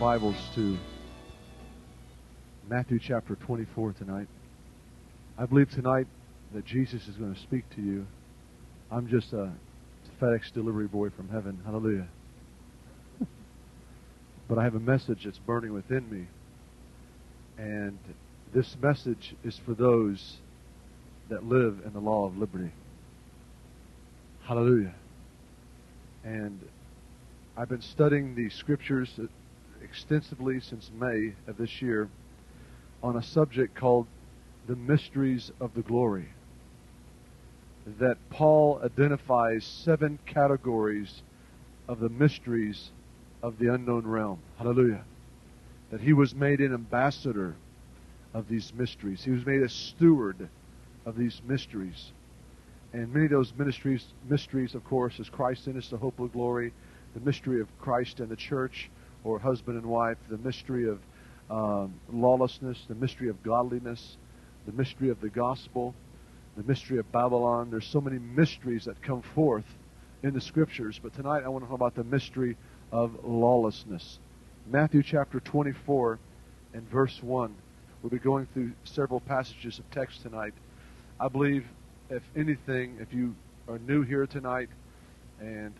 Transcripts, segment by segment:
Bibles to Matthew chapter 24 tonight. I believe tonight that Jesus is going to speak to you. I'm just a FedEx delivery boy from heaven. Hallelujah. but I have a message that's burning within me. And this message is for those that live in the law of liberty. Hallelujah. And I've been studying the scriptures extensively since May of this year on a subject called the mysteries of the glory. That Paul identifies seven categories of the mysteries of the unknown realm. Hallelujah. That he was made an ambassador of these mysteries. He was made a steward of these mysteries. And many of those ministries, mysteries, of course, is Christ in us, the hope of glory, the mystery of Christ and the church, or husband and wife, the mystery of um, lawlessness, the mystery of godliness, the mystery of the gospel, the mystery of Babylon. There's so many mysteries that come forth in the scriptures, but tonight I want to talk about the mystery of lawlessness. Matthew chapter 24 and verse 1. We'll be going through several passages of text tonight. I believe, if anything, if you are new here tonight and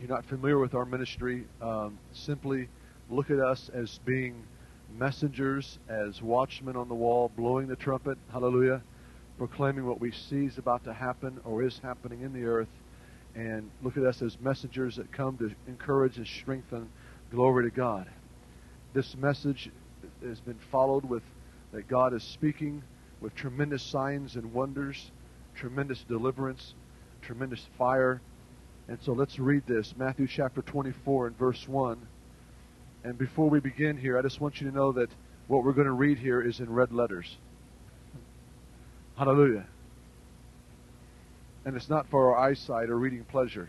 you're not familiar with our ministry, um, simply look at us as being messengers, as watchmen on the wall, blowing the trumpet, hallelujah, proclaiming what we see is about to happen or is happening in the earth, and look at us as messengers that come to encourage and strengthen. Glory to God. This message has been followed with that God is speaking with tremendous signs and wonders, tremendous deliverance, tremendous fire. And so let's read this Matthew chapter 24 and verse 1. And before we begin here, I just want you to know that what we're going to read here is in red letters. Hallelujah. And it's not for our eyesight or reading pleasure.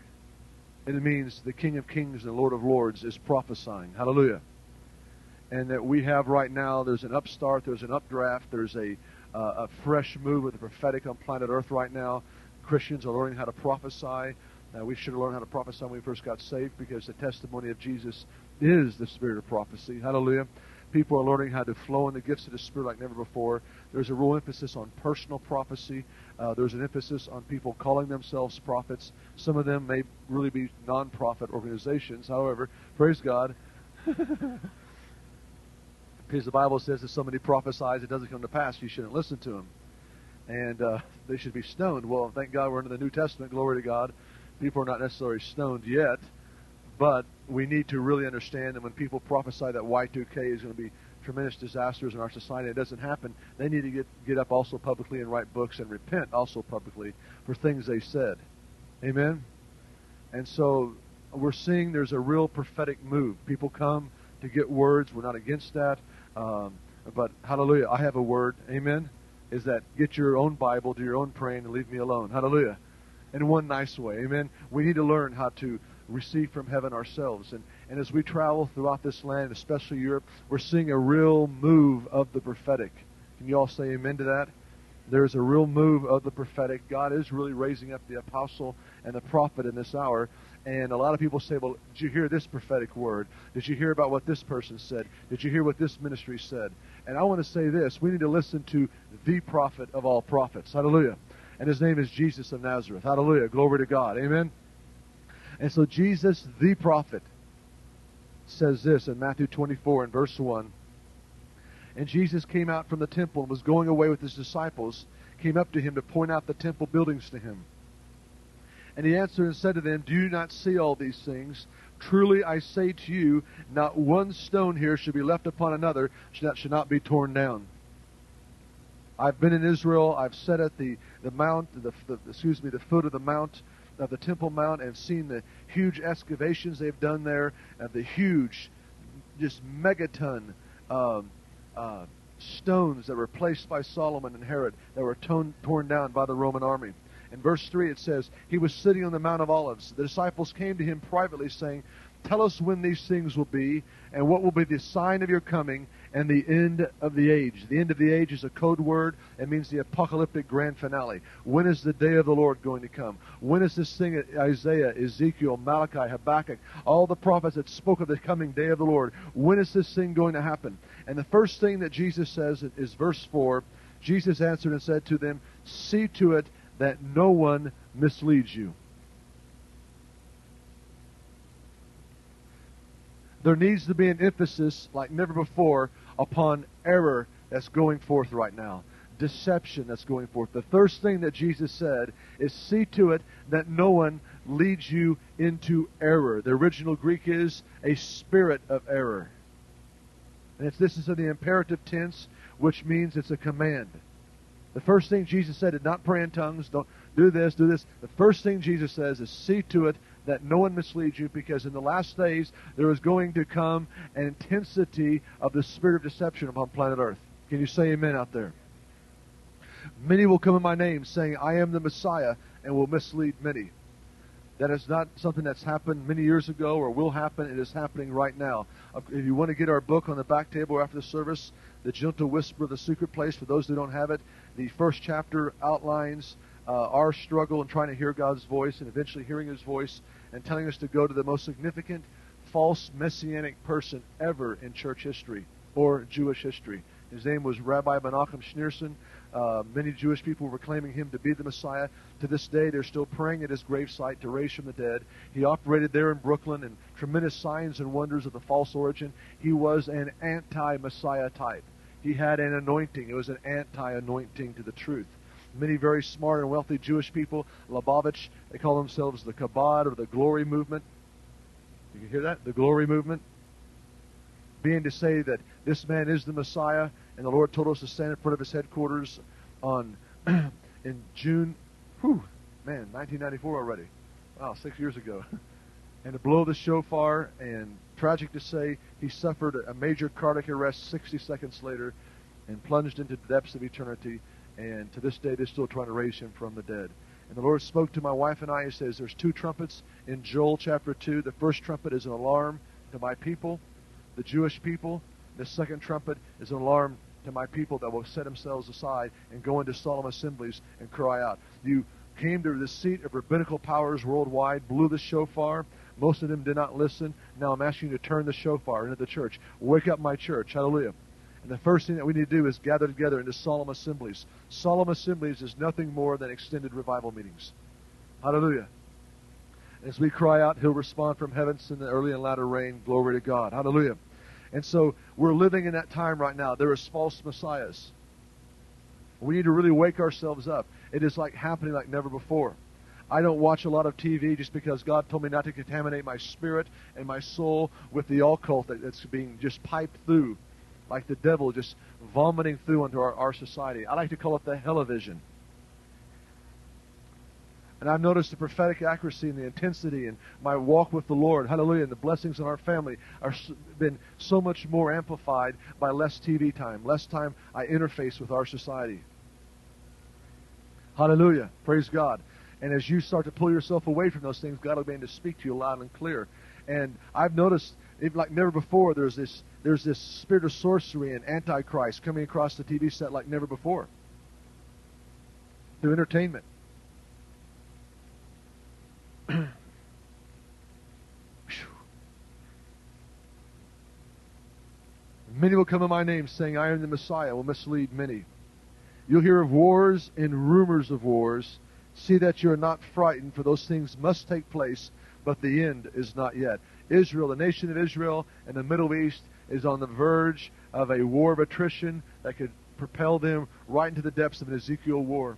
It means the King of Kings and the Lord of Lords is prophesying. Hallelujah. And that we have right now, there's an upstart, there's an updraft, there's a, uh, a fresh move of the prophetic on planet Earth right now. Christians are learning how to prophesy. Uh, we should have learned how to prophesy when we first got saved because the testimony of Jesus is the spirit of prophecy. Hallelujah. People are learning how to flow in the gifts of the Spirit like never before. There's a real emphasis on personal prophecy. Uh, there's an emphasis on people calling themselves prophets. Some of them may really be non-profit organizations. However, praise God. because the Bible says if somebody prophesies, it doesn't come to pass, you shouldn't listen to them. And uh, they should be stoned. Well, thank God we're in the New Testament. Glory to God. People are not necessarily stoned yet. But we need to really understand that when people prophesy that Y2K is going to be tremendous disasters in our society, it doesn't happen. They need to get, get up also publicly and write books and repent also publicly for things they said. Amen? And so we're seeing there's a real prophetic move. People come to get words. We're not against that. Um, but hallelujah, I have a word. Amen? Is that get your own Bible, do your own praying, and leave me alone. Hallelujah. In one nice way. Amen? We need to learn how to receive from heaven ourselves. And, and as we travel throughout this land, especially Europe, we're seeing a real move of the prophetic. Can you all say amen to that? There's a real move of the prophetic. God is really raising up the apostle and the prophet in this hour. And a lot of people say, well, did you hear this prophetic word? Did you hear about what this person said? Did you hear what this ministry said? And I want to say this. We need to listen to the prophet of all prophets. Hallelujah. And his name is Jesus of Nazareth. Hallelujah. Glory to God. Amen. And so Jesus, the prophet, says this in Matthew 24 and verse 1. And Jesus came out from the temple and was going away with his disciples, came up to him to point out the temple buildings to him. And he answered and said to them, Do you not see all these things? Truly I say to you, not one stone here should be left upon another that should not be torn down. I've been in Israel. I've sat at the, the mount, the, the, excuse me, the foot of the mount, of the Temple Mount, and seen the huge excavations they've done there, and the huge, just megaton um, uh, stones that were placed by Solomon and Herod that were torn, torn down by the Roman army. In verse 3 it says, He was sitting on the Mount of Olives. The disciples came to him privately, saying, Tell us when these things will be, and what will be the sign of your coming and the end of the age. The end of the age is a code word. It means the apocalyptic grand finale. When is the day of the Lord going to come? When is this thing Isaiah, Ezekiel, Malachi, Habakkuk, all the prophets that spoke of the coming day of the Lord? When is this thing going to happen? And the first thing that Jesus says is verse 4 Jesus answered and said to them, See to it that no one misleads you. There needs to be an emphasis like never before upon error that's going forth right now, deception that's going forth. The first thing that Jesus said is see to it that no one leads you into error. The original Greek is a spirit of error. And it's, this is in the imperative tense, which means it's a command. The first thing Jesus said is not pray in tongues, don't do this, do this. The first thing Jesus says is see to it that no one misleads you because in the last days there is going to come an intensity of the spirit of deception upon planet Earth. Can you say amen out there? Many will come in my name saying, I am the Messiah, and will mislead many. That is not something that's happened many years ago or will happen. It is happening right now. If you want to get our book on the back table after the service, The Gentle Whisper of the Secret Place, for those who don't have it, the first chapter outlines uh, our struggle in trying to hear God's voice and eventually hearing His voice and telling us to go to the most significant false messianic person ever in church history or Jewish history. His name was Rabbi Menachem Schneerson. Uh, many Jewish people were claiming him to be the Messiah. To this day, they're still praying at his gravesite to raise from the dead. He operated there in Brooklyn in tremendous signs and wonders of the false origin. He was an anti-Messiah type. He had an anointing. It was an anti-anointing to the truth many very smart and wealthy Jewish people. Lubavitch, they call themselves the Kabod or the Glory Movement. You can hear that? The Glory Movement. Being to say that this man is the Messiah, and the Lord told us to stand in front of his headquarters on in June, whew, man, 1994 already. Wow, six years ago. and to blow the shofar, and tragic to say, he suffered a major cardiac arrest 60 seconds later and plunged into the depths of eternity and to this day, they're still trying to raise him from the dead. And the Lord spoke to my wife and I. He says, There's two trumpets in Joel chapter 2. The first trumpet is an alarm to my people, the Jewish people. The second trumpet is an alarm to my people that will set themselves aside and go into solemn assemblies and cry out. You came to the seat of rabbinical powers worldwide, blew the shofar. Most of them did not listen. Now I'm asking you to turn the shofar into the church. Wake up my church. Hallelujah. And the first thing that we need to do is gather together into solemn assemblies. Solemn assemblies is nothing more than extended revival meetings. Hallelujah. As we cry out, He'll respond from heaven, in the early and latter rain. Glory to God. Hallelujah. And so we're living in that time right now. There is false messiahs. We need to really wake ourselves up. It is like happening like never before. I don't watch a lot of TV just because God told me not to contaminate my spirit and my soul with the occult that's being just piped through like the devil just vomiting through into our, our society. I like to call it the television. And I've noticed the prophetic accuracy and the intensity in my walk with the Lord, hallelujah, and the blessings in our family are been so much more amplified by less TV time, less time I interface with our society. Hallelujah. Praise God. And as you start to pull yourself away from those things, God will begin to speak to you loud and clear. And I've noticed, like never before, there's this there's this spirit of sorcery and antichrist coming across the TV set like never before through entertainment. many will come in my name, saying, I am the Messiah, will mislead many. You'll hear of wars and rumors of wars. See that you're not frightened, for those things must take place, but the end is not yet. Israel, the nation of Israel, and the Middle East is on the verge of a war of attrition that could propel them right into the depths of an Ezekiel war.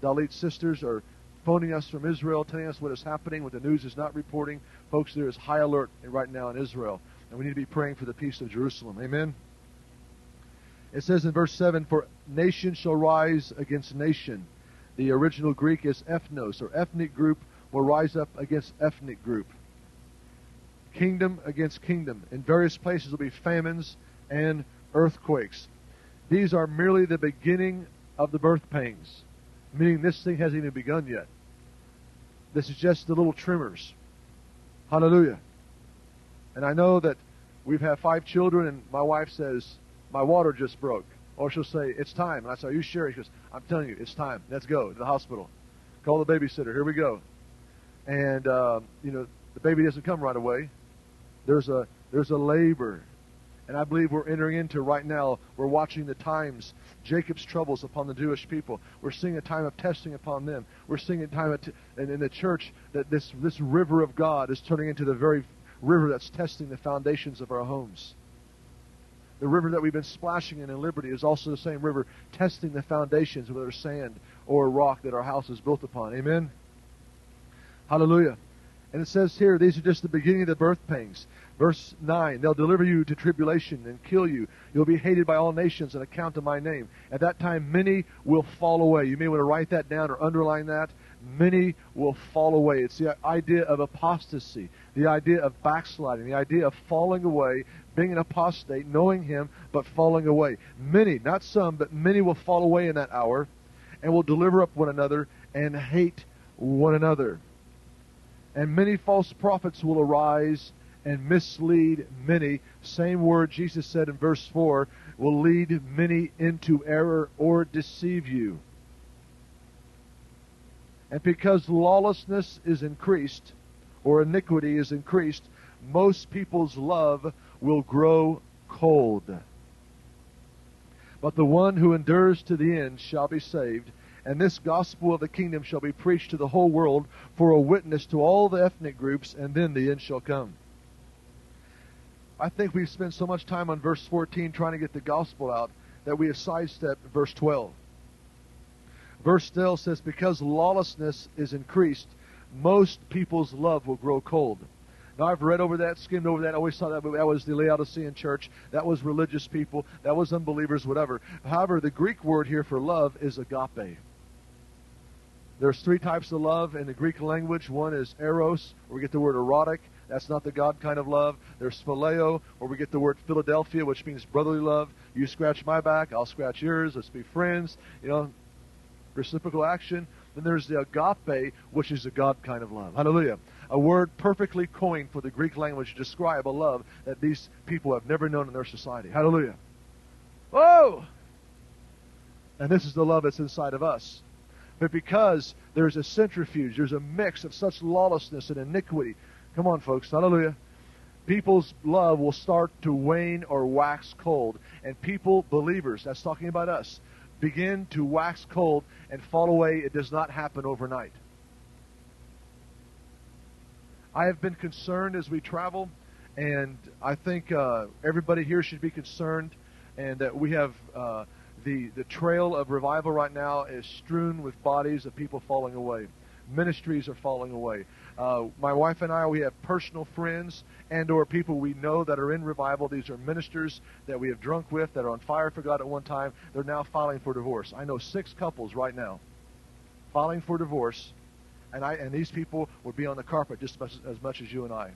Dalit sisters are phoning us from Israel, telling us what is happening, what the news is not reporting. Folks, there is high alert right now in Israel, and we need to be praying for the peace of Jerusalem. Amen. It says in verse 7 For nation shall rise against nation. The original Greek is ethnos, or ethnic group will rise up against ethnic group. Kingdom against kingdom. In various places will be famines and earthquakes. These are merely the beginning of the birth pains, meaning this thing hasn't even begun yet. This is just the little tremors. Hallelujah. And I know that we've had five children, and my wife says, My water just broke. Or she'll say, It's time. And I say, Are you sure? She goes, I'm telling you, it's time. Let's go to the hospital. Call the babysitter. Here we go. And, uh, you know, the baby doesn't come right away. There's a, there's a labor. And I believe we're entering into right now, we're watching the times, Jacob's troubles upon the Jewish people. We're seeing a time of testing upon them. We're seeing a time t- in, in the church that this, this river of God is turning into the very river that's testing the foundations of our homes. The river that we've been splashing in in Liberty is also the same river testing the foundations, whether sand or rock that our house is built upon. Amen? Hallelujah. And it says here, these are just the beginning of the birth pangs. Verse 9, they'll deliver you to tribulation and kill you. You'll be hated by all nations on account of my name. At that time, many will fall away. You may want to write that down or underline that. Many will fall away. It's the idea of apostasy, the idea of backsliding, the idea of falling away, being an apostate, knowing Him, but falling away. Many, not some, but many will fall away in that hour and will deliver up one another and hate one another. And many false prophets will arise and mislead many. Same word Jesus said in verse 4 will lead many into error or deceive you. And because lawlessness is increased, or iniquity is increased, most people's love will grow cold. But the one who endures to the end shall be saved. And this gospel of the kingdom shall be preached to the whole world for a witness to all the ethnic groups, and then the end shall come. I think we've spent so much time on verse 14 trying to get the gospel out that we have sidestepped verse 12. Verse 12 says, Because lawlessness is increased, most people's love will grow cold. Now, I've read over that, skimmed over that. Always thought that, that was the Laodicean church. That was religious people. That was unbelievers, whatever. However, the Greek word here for love is agape. There's three types of love in the Greek language. One is eros, where we get the word erotic. That's not the God kind of love. There's phileo, where we get the word Philadelphia, which means brotherly love. You scratch my back, I'll scratch yours. Let's be friends. You know, reciprocal action. Then there's the agape, which is the God kind of love. Hallelujah. A word perfectly coined for the Greek language to describe a love that these people have never known in their society. Hallelujah. Whoa! And this is the love that's inside of us. But because there's a centrifuge, there's a mix of such lawlessness and iniquity. Come on, folks. Hallelujah. People's love will start to wane or wax cold. And people, believers, that's talking about us, begin to wax cold and fall away. It does not happen overnight. I have been concerned as we travel, and I think uh, everybody here should be concerned, and that we have uh, the the trail of revival right now is strewn with bodies of people falling away. Ministries are falling away. Uh, my wife and I, we have personal friends and or people we know that are in revival. These are ministers that we have drunk with that are on fire for God at one time. They're now filing for divorce. I know six couples right now filing for divorce, and I and these people would be on the carpet just as much as, much as you and I.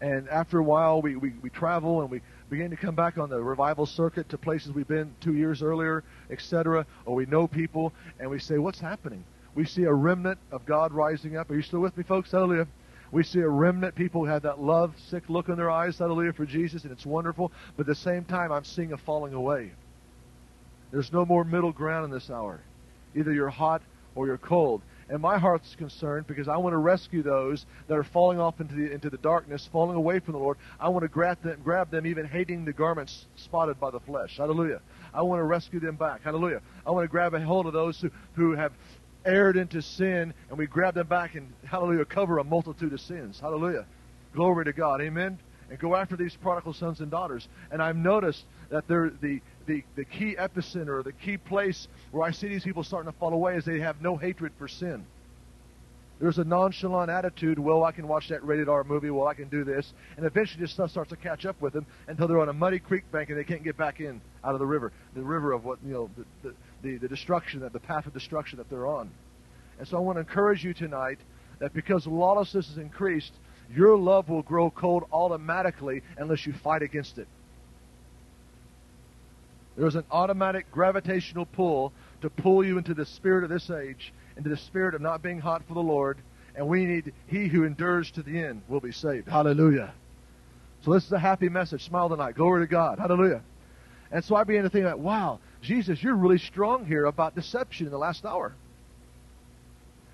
And after a while, we, we, we travel and we begin to come back on the revival circuit to places we've been two years earlier, etc. Or we know people and we say, What's happening? We see a remnant of God rising up. Are you still with me, folks? Hallelujah. We see a remnant. People who have that love sick look in their eyes, hallelujah, for Jesus, and it's wonderful. But at the same time, I'm seeing a falling away. There's no more middle ground in this hour. Either you're hot or you're cold. And my heart's concerned because I want to rescue those that are falling off into the, into the darkness, falling away from the Lord. I want to grab them, grab them, even hating the garments spotted by the flesh. Hallelujah. I want to rescue them back. Hallelujah. I want to grab a hold of those who, who have erred into sin, and we grab them back and, hallelujah, cover a multitude of sins. Hallelujah. Glory to God. Amen. And go after these prodigal sons and daughters. And I've noticed that they're the, the, the key epicenter, the key place where I see these people starting to fall away is they have no hatred for sin. There's a nonchalant attitude. Well, I can watch that rated R movie. Well, I can do this. And eventually, this stuff starts to catch up with them until they're on a muddy creek bank and they can't get back in out of the river, the river of what you know, the the, the, the destruction, that the path of destruction that they're on. And so, I want to encourage you tonight that because lawlessness has increased, your love will grow cold automatically unless you fight against it. There's an automatic gravitational pull to pull you into the spirit of this age, into the spirit of not being hot for the Lord. And we need, he who endures to the end will be saved. Hallelujah. So this is a happy message. Smile tonight. Glory to God. Hallelujah. And so I began to think that, wow, Jesus, you're really strong here about deception in the last hour.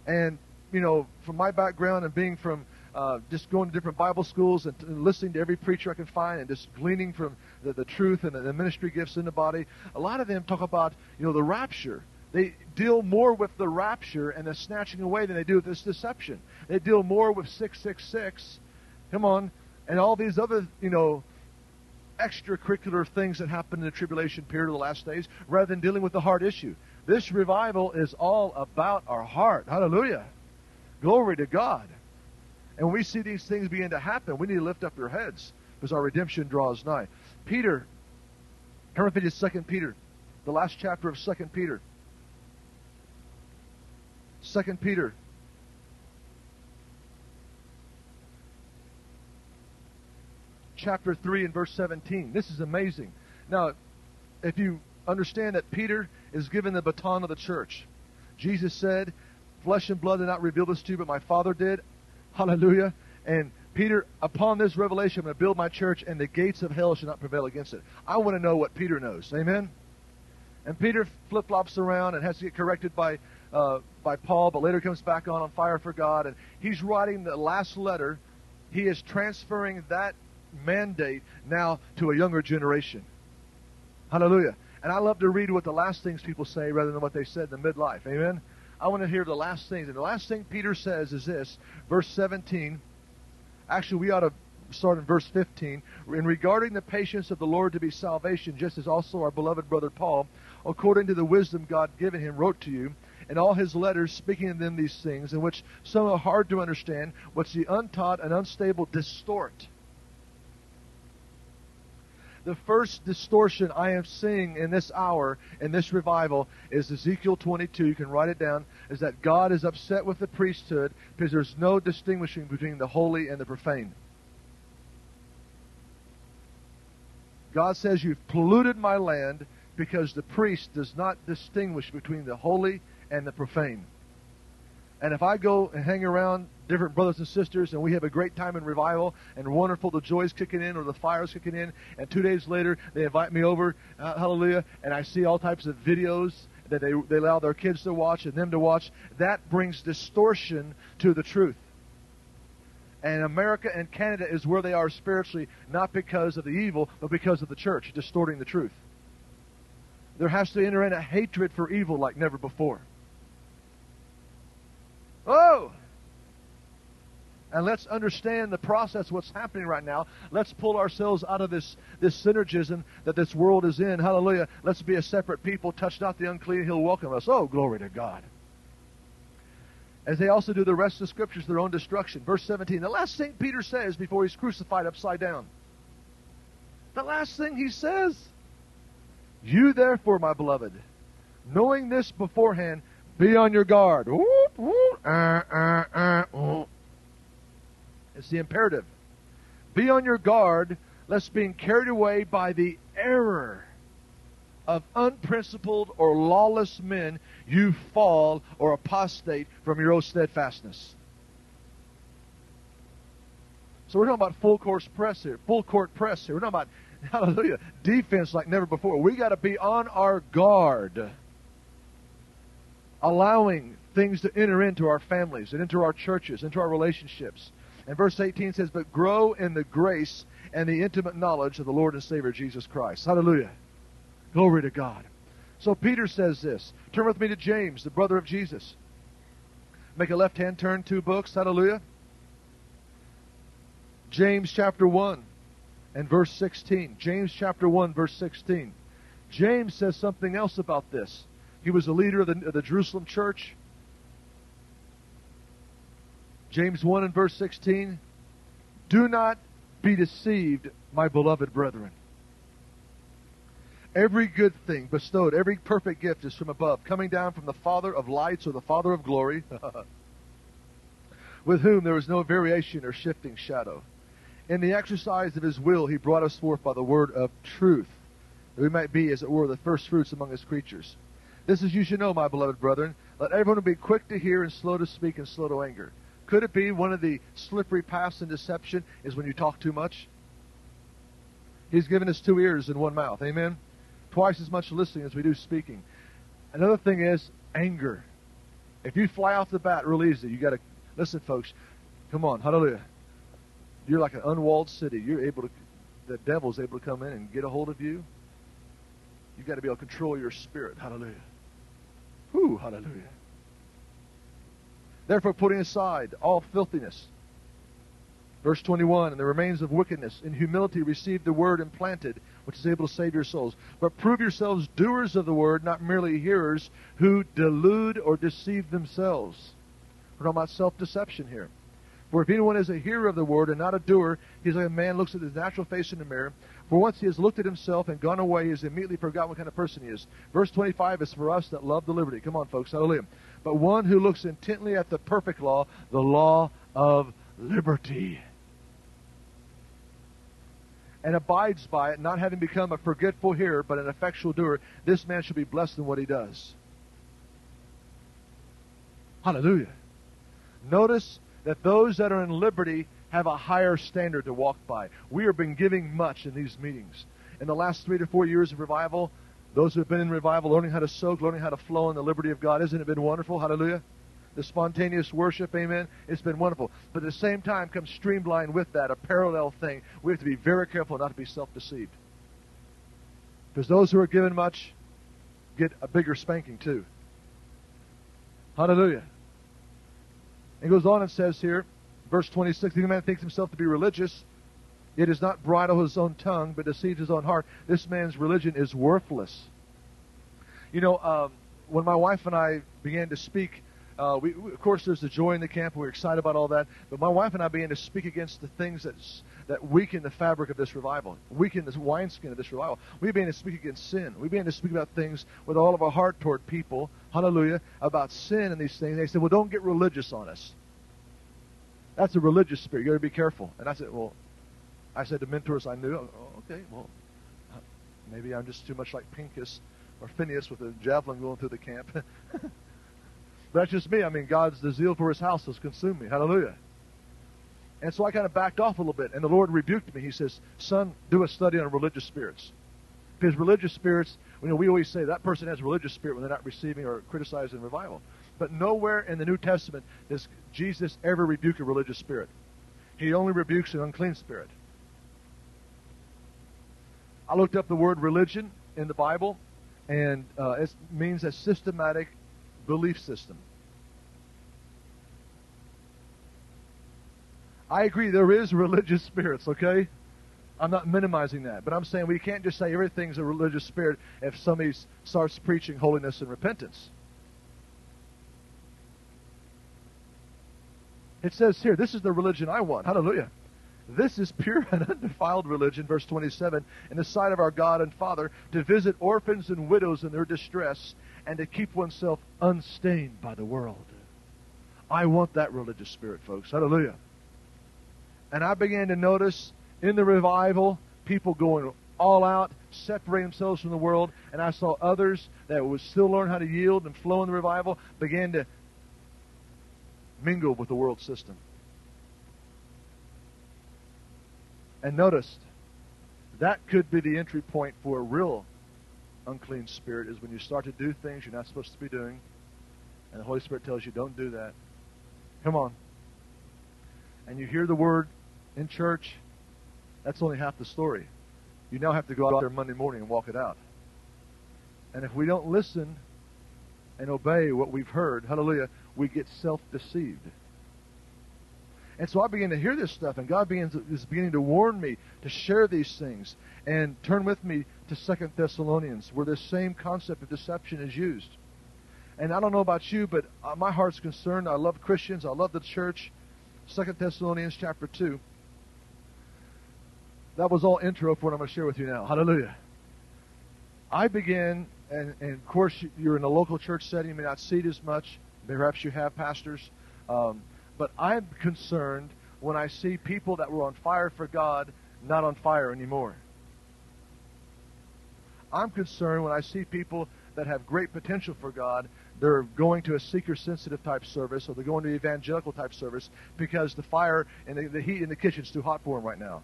And, you know, from my background and being from uh, just going to different Bible schools and, and, listening to every preacher I can find and just gleaning from the, the truth and the, the ministry gifts in the body. A lot of them talk about, you know, the rapture. They deal more with the rapture and the snatching away than they do with this deception. They deal more with 666, come on, and all these other, you know, extracurricular things that happen in the tribulation period of the last days rather than dealing with the heart issue. This revival is all about our heart. Hallelujah. Glory to God. And when we see these things begin to happen, we need to lift up your heads because our redemption draws nigh. Peter, turn to 2 Peter, the last chapter of 2 Peter. 2 Peter. Chapter 3 and verse 17. This is amazing. Now, if you understand that Peter is given the baton of the church, Jesus said, Flesh and blood did not reveal this to you, but my Father did. Hallelujah. And Peter, upon this revelation, I'm going to build my church, and the gates of hell shall not prevail against it. I want to know what Peter knows. Amen? And Peter flip flops around and has to get corrected by, uh, by Paul, but later comes back on on fire for God. And he's writing the last letter. He is transferring that mandate now to a younger generation. Hallelujah. And I love to read what the last things people say rather than what they said in the midlife. Amen? I want to hear the last things. And the last thing Peter says is this, verse 17. Actually, we ought to start in verse 15. In regarding the patience of the Lord to be salvation, just as also our beloved brother Paul, according to the wisdom God given him, wrote to you, in all his letters speaking of them these things, in which some are hard to understand, which the untaught and unstable distort the first distortion I am seeing in this hour, in this revival, is Ezekiel 22. You can write it down. Is that God is upset with the priesthood because there's no distinguishing between the holy and the profane. God says, You've polluted my land because the priest does not distinguish between the holy and the profane. And if I go and hang around different brothers and sisters and we have a great time in revival and wonderful, the joy's kicking in or the fire's kicking in, and two days later they invite me over, uh, hallelujah, and I see all types of videos that they, they allow their kids to watch and them to watch, that brings distortion to the truth. And America and Canada is where they are spiritually, not because of the evil, but because of the church distorting the truth. There has to enter in a hatred for evil like never before. Oh! And let's understand the process, what's happening right now. Let's pull ourselves out of this, this synergism that this world is in. Hallelujah. Let's be a separate people. Touch not the unclean, he'll welcome us. Oh, glory to God. As they also do the rest of the scriptures, their own destruction. Verse 17. The last thing Peter says before he's crucified upside down. The last thing he says. You therefore, my beloved, knowing this beforehand, be on your guard. Uh, uh, uh, it's the imperative. Be on your guard, lest being carried away by the error of unprincipled or lawless men, you fall or apostate from your own steadfastness. So we're talking about full course press here, full court press here. We're talking about hallelujah defense like never before. We got to be on our guard allowing things to enter into our families and into our churches, into our relationships. And verse 18 says, But grow in the grace and the intimate knowledge of the Lord and Savior Jesus Christ. Hallelujah. Glory to God. So Peter says this. Turn with me to James, the brother of Jesus. Make a left hand turn, two books. Hallelujah. James chapter 1 and verse 16. James chapter 1, verse 16. James says something else about this. He was a leader of the, of the Jerusalem church. James 1 and verse 16 Do not be deceived, my beloved brethren. Every good thing bestowed, every perfect gift is from above, coming down from the Father of lights or the Father of glory, with whom there is no variation or shifting shadow. In the exercise of his will, he brought us forth by the word of truth, that we might be, as it were, the first fruits among his creatures. This is you should know, my beloved brethren. Let everyone be quick to hear and slow to speak and slow to anger. Could it be one of the slippery paths in deception is when you talk too much? He's given us two ears and one mouth. Amen? Twice as much listening as we do speaking. Another thing is anger. If you fly off the bat real easy, you got to listen, folks. Come on, hallelujah. You're like an unwalled city. You're able to, the devil's able to come in and get a hold of you. You've got to be able to control your spirit. Hallelujah. Whew, hallelujah. Therefore, putting aside all filthiness. Verse 21 And the remains of wickedness, in humility receive the word implanted, which is able to save your souls. But prove yourselves doers of the word, not merely hearers, who delude or deceive themselves. We're talking about self deception here. For if anyone is a hearer of the word and not a doer, he's like a man looks at his natural face in the mirror. For once he has looked at himself and gone away, he has immediately forgotten what kind of person he is. Verse 25 is for us that love the liberty. Come on, folks. Hallelujah. But one who looks intently at the perfect law, the law of liberty, and abides by it, not having become a forgetful hearer, but an effectual doer, this man shall be blessed in what he does. Hallelujah. Notice that those that are in liberty have a higher standard to walk by. We have been giving much in these meetings. In the last three to four years of revival, those who have been in revival, learning how to soak, learning how to flow in the liberty of God, isn't it been wonderful? Hallelujah. The spontaneous worship, amen. It's been wonderful. But at the same time comes streamlined with that, a parallel thing. We have to be very careful not to be self deceived. Because those who are given much get a bigger spanking too. Hallelujah. It goes on and says here, verse 26, if any man thinks himself to be religious, yet does not bridle his own tongue, but deceives his own heart, this man's religion is worthless. You know, um, when my wife and I began to speak, uh, we, we, of course, there's the joy in the camp, and we're excited about all that. But my wife and I began to speak against the things that that weaken the fabric of this revival, weaken the wineskin of this revival. We began to speak against sin. We began to speak about things with all of our heart toward people. Hallelujah. About sin and these things. They said, "Well, don't get religious on us." That's a religious spirit. You got to be careful. And I said, "Well," I said to mentors I knew, oh, oh "Okay, well, uh, maybe I'm just too much like Pincus or Phineas with a javelin going through the camp." But that's just me. I mean, God's the zeal for His house has consumed me. Hallelujah. And so I kind of backed off a little bit, and the Lord rebuked me. He says, "Son, do a study on religious spirits, because religious spirits. You know, we always say that person has a religious spirit when they're not receiving or criticizing revival. But nowhere in the New Testament does Jesus ever rebuke a religious spirit. He only rebukes an unclean spirit. I looked up the word religion in the Bible, and uh, it means a systematic belief system. I agree there is religious spirits, okay? I'm not minimizing that, but I'm saying we can't just say everything's a religious spirit if somebody starts preaching holiness and repentance. It says here, this is the religion I want. Hallelujah. This is pure and undefiled religion, verse 27, in the sight of our God and Father, to visit orphans and widows in their distress and to keep oneself unstained by the world. I want that religious spirit, folks. Hallelujah. And I began to notice in the revival people going all out, separating themselves from the world, and I saw others that would still learn how to yield and flow in the revival began to mingle with the world system. And notice, that could be the entry point for a real unclean spirit is when you start to do things you're not supposed to be doing, and the Holy Spirit tells you, don't do that. Come on. And you hear the word in church, that's only half the story. You now have to go out there Monday morning and walk it out. And if we don't listen and obey what we've heard, hallelujah, we get self deceived. And so I began to hear this stuff, and God begins, is beginning to warn me to share these things. And turn with me to Second Thessalonians, where this same concept of deception is used. And I don't know about you, but uh, my heart's concerned. I love Christians. I love the church. Second Thessalonians chapter 2. That was all intro for what I'm going to share with you now. Hallelujah. I began, and, and of course, you're in a local church setting, you may not see it as much. Perhaps you have pastors. Um, but I'm concerned when I see people that were on fire for God not on fire anymore. I'm concerned when I see people that have great potential for God, they're going to a seeker sensitive type service or they're going to evangelical type service because the fire and the, the heat in the kitchen is too hot for them right now.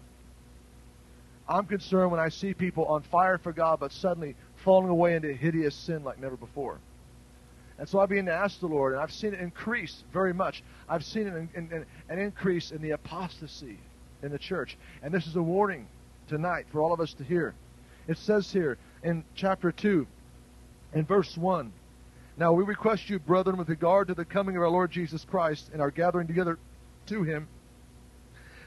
I'm concerned when I see people on fire for God but suddenly falling away into hideous sin like never before. And so I began to ask the Lord, and I've seen it increase very much. I've seen in, in, an increase in the apostasy in the church. And this is a warning tonight for all of us to hear. It says here in chapter 2, in verse 1, Now we request you, brethren, with regard to the coming of our Lord Jesus Christ and our gathering together to him,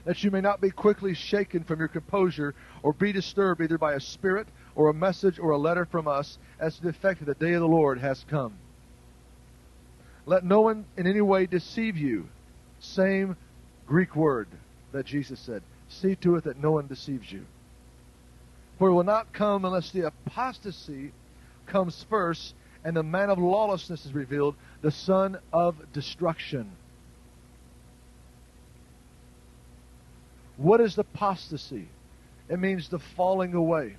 that you may not be quickly shaken from your composure or be disturbed either by a spirit or a message or a letter from us as to the effect that the day of the Lord has come. Let no one in any way deceive you. Same Greek word that Jesus said. See to it that no one deceives you. For it will not come unless the apostasy comes first and the man of lawlessness is revealed, the son of destruction. What is apostasy? It means the falling away.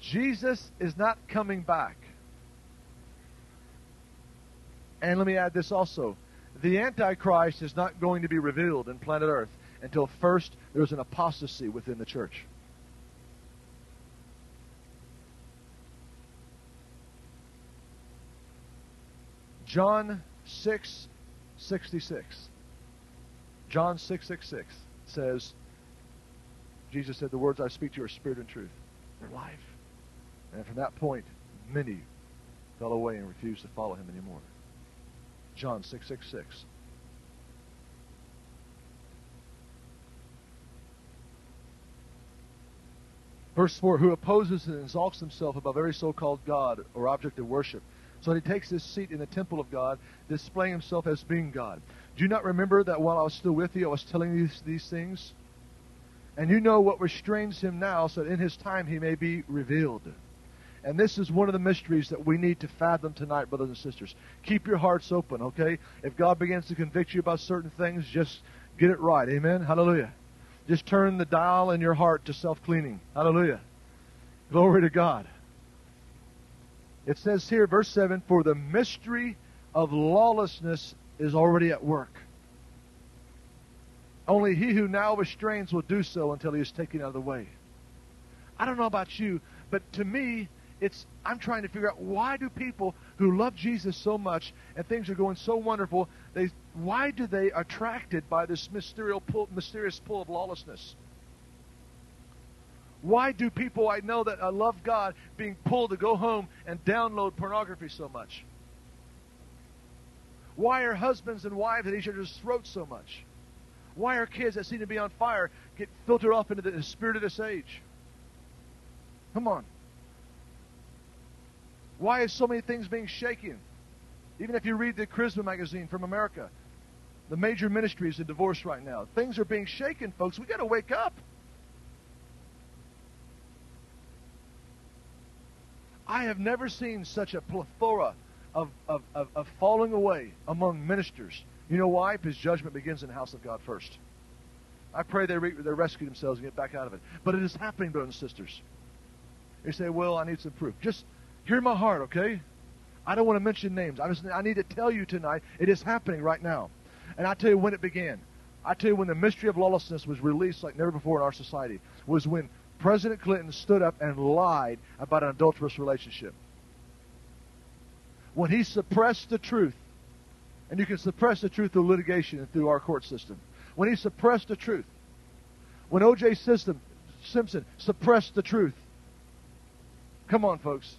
Jesus is not coming back. And let me add this also. The Antichrist is not going to be revealed in planet Earth until first there's an apostasy within the church. John 6 66. John 6 66 says, Jesus said, The words I speak to you are spirit and truth. They're life. And from that point, many fell away and refused to follow him anymore. John 666. Verse 4 Who opposes and exalts himself above every so called God or object of worship. So he takes his seat in the temple of God, displaying himself as being God. Do you not remember that while I was still with you, I was telling you these, these things? And you know what restrains him now, so that in his time he may be revealed. And this is one of the mysteries that we need to fathom tonight, brothers and sisters. Keep your hearts open, okay? If God begins to convict you about certain things, just get it right. Amen? Hallelujah. Just turn the dial in your heart to self cleaning. Hallelujah. Glory to God. It says here, verse 7 For the mystery of lawlessness is already at work. Only he who now restrains will do so until he is taken out of the way. I don't know about you, but to me, it's I'm trying to figure out why do people who love Jesus so much and things are going so wonderful, they why do they attracted by this mysterious pull, mysterious pull of lawlessness? Why do people I know that I love God being pulled to go home and download pornography so much? Why are husbands and wives at each other's throats so much? Why are kids that seem to be on fire get filtered off into the spirit of this age? Come on. Why is so many things being shaken? Even if you read the Charisma magazine from America, the major ministries in divorce right now, things are being shaken, folks. We got to wake up. I have never seen such a plethora of, of, of, of falling away among ministers. You know why? Because judgment begins in the house of God first. I pray they, re- they rescue themselves and get back out of it. But it is happening, brothers and sisters. You say, well, I need some proof. Just Hear my heart, okay? I don't want to mention names. I, just, I need to tell you tonight it is happening right now. And I tell you when it began. I tell you when the mystery of lawlessness was released like never before in our society was when President Clinton stood up and lied about an adulterous relationship. When he suppressed the truth, and you can suppress the truth through litigation and through our court system. When he suppressed the truth, when O.J. Simpson suppressed the truth. Come on, folks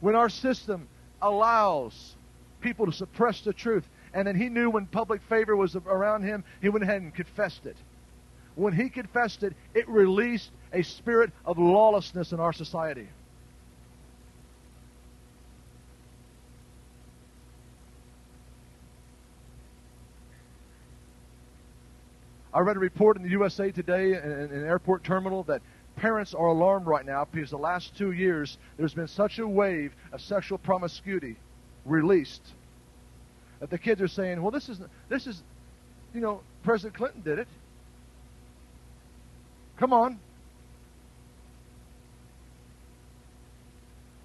when our system allows people to suppress the truth, and then he knew when public favor was around him, he went ahead and confessed it. When he confessed it, it released a spirit of lawlessness in our society. I read a report in the USA Today in, an airport terminal that parents are alarmed right now because the last two years there's been such a wave of sexual promiscuity released that the kids are saying, "Well, this is this is, you know, President Clinton did it. Come on."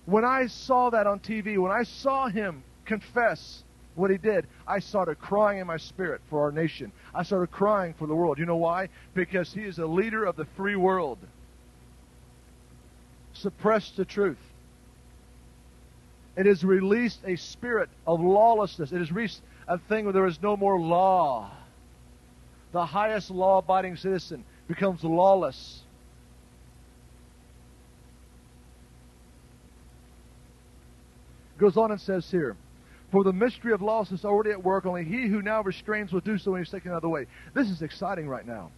When I saw that on TV, when I saw him confess what he did, I started crying in my spirit for our nation. I started crying for the world. You know why? Because he is a leader of the free world. Suppress the truth. It has released a spirit of lawlessness. It has reached a thing where there is no more law. The highest law abiding citizen becomes lawless. Goes on and says here, for the mystery of lawlessness is already at work, only he who now restrains will do so when he's taken the way. This is exciting right now.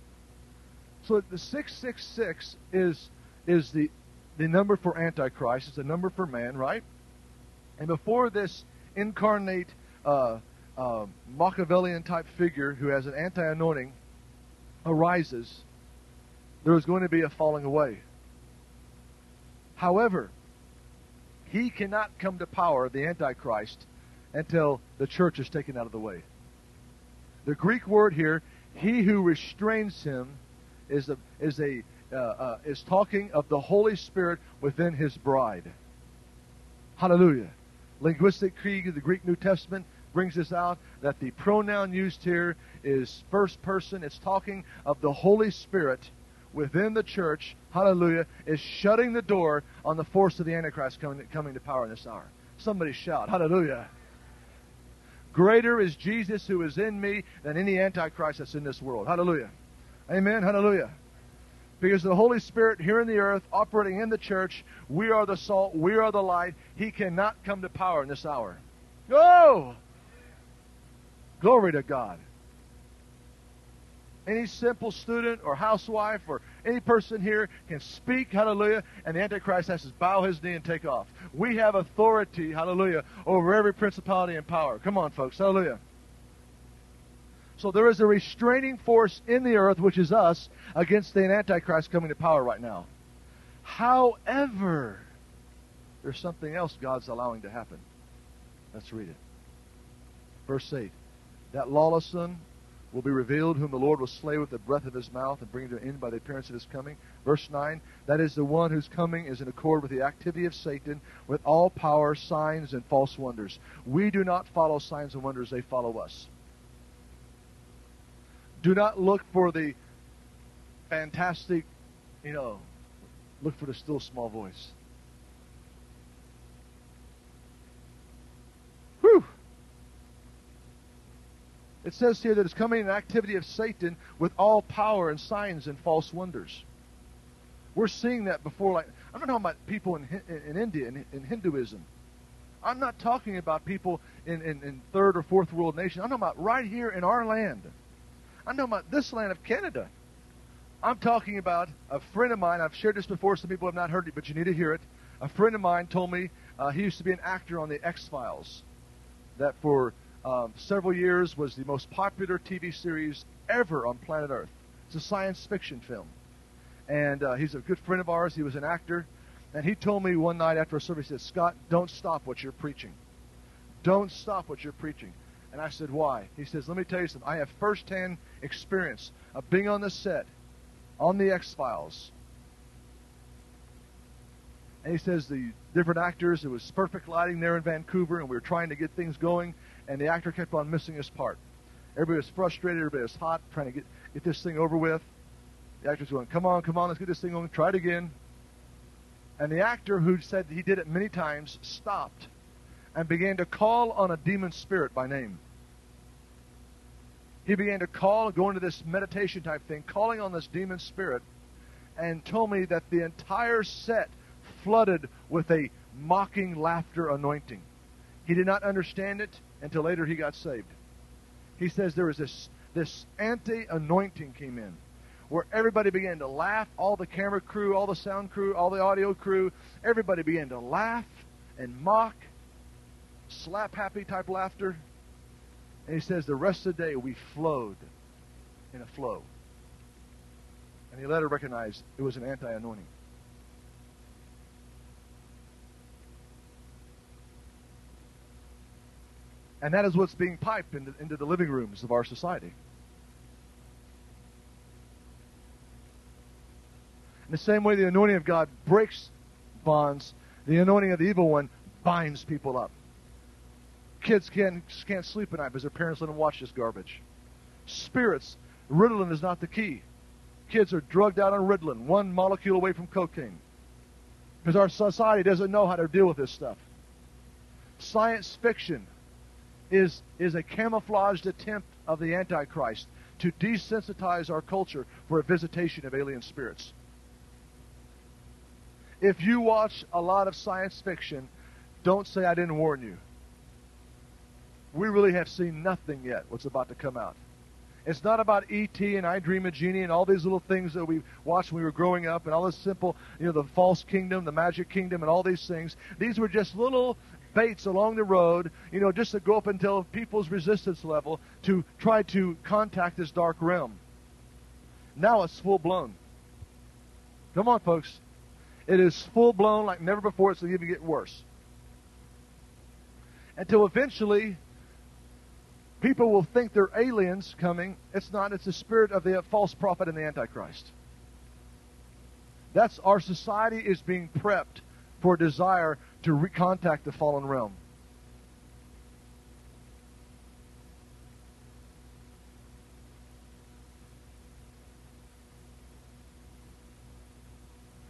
So the 666 is, is the, the number for Antichrist. is the number for man, right? And before this incarnate uh, uh, Machiavellian type figure who has an anti anointing arises, there is going to be a falling away. However, he cannot come to power, the Antichrist, until the church is taken out of the way. The Greek word here, he who restrains him, is a, is a uh, uh, is talking of the Holy Spirit within his bride. Hallelujah. Linguistic Key of the Greek New Testament brings this out that the pronoun used here is first person. It's talking of the Holy Spirit within the church, hallelujah, is shutting the door on the force of the Antichrist coming, coming to power in this hour. Somebody shout, hallelujah. Greater is Jesus who is in me than any Antichrist that's in this world. Hallelujah. Amen. Hallelujah. Because the Holy Spirit here in the earth, operating in the church, we are the salt, we are the light. He cannot come to power in this hour. Oh! Glory to God. Any simple student or housewife or any person here can speak, hallelujah, and the Antichrist has to bow his knee and take off. We have authority, hallelujah, over every principality and power. Come on, folks, hallelujah. So there is a restraining force in the earth, which is us, against the Antichrist coming to power right now. However, there's something else God's allowing to happen. Let's read it. Verse 8. That lawless son will be revealed, whom the Lord will slay with the breath of his mouth and bring to an end by the appearance of his coming. Verse 9, that is the one whose coming is in accord with the activity of Satan, with all power, signs, and false wonders. We do not follow signs and wonders, they follow us. Do not look for the fantastic, you know, look for the still small voice. Whew! It says here that it's coming in activity of Satan with all power and signs and false wonders. We're seeing that before. Like I'm not talking about people in, in India in, in Hinduism. I'm not talking about people in, in, in third or fourth world nations. I'm talking about right here in our land. I'm talking about this land of Canada. I'm talking about a friend of mine. I've shared this before. Some people have not heard it, but you need to hear it. A friend of mine told me uh, he used to be an actor on the X Files. That for um, several years was the most popular TV series ever on planet Earth. It's a science fiction film. And uh, he's a good friend of ours. He was an actor. And he told me one night after a service, he said, Scott, don't stop what you're preaching. Don't stop what you're preaching. And I said, why? He says, let me tell you something. I have firsthand experience of being on the set, on the X Files. And he says the different actors, it was perfect lighting there in Vancouver, and we were trying to get things going and the actor kept on missing his part. Everybody was frustrated, everybody was hot, trying to get, get this thing over with. The actor's going, come on, come on, let's get this thing going, try it again. And the actor who said he did it many times stopped and began to call on a demon spirit by name. He began to call, go into this meditation type thing, calling on this demon spirit, and told me that the entire set flooded with a mocking laughter anointing. He did not understand it until later he got saved. He says there was this, this anti anointing came in where everybody began to laugh. All the camera crew, all the sound crew, all the audio crew, everybody began to laugh and mock, slap happy type laughter. And he says the rest of the day we flowed in a flow. And he later recognized it was an anti anointing. And that is what's being piped into, into the living rooms of our society. In the same way the anointing of God breaks bonds, the anointing of the evil one binds people up. Kids can't, can't sleep at night because their parents let them watch this garbage. Spirits, Ritalin is not the key. Kids are drugged out on Ritalin, one molecule away from cocaine. Because our society doesn't know how to deal with this stuff. Science fiction is, is a camouflaged attempt of the Antichrist to desensitize our culture for a visitation of alien spirits. If you watch a lot of science fiction, don't say I didn't warn you. We really have seen nothing yet what's about to come out. It's not about E.T. and I Dream of Jeannie and all these little things that we watched when we were growing up and all this simple, you know, the false kingdom, the magic kingdom, and all these things. These were just little baits along the road, you know, just to go up until people's resistance level to try to contact this dark realm. Now it's full blown. Come on, folks. It is full blown like never before. It's going to even get worse. Until eventually, people will think they're aliens coming. It's not. It's the spirit of the false prophet and the Antichrist. That's our society is being prepped for a desire to recontact the fallen realm.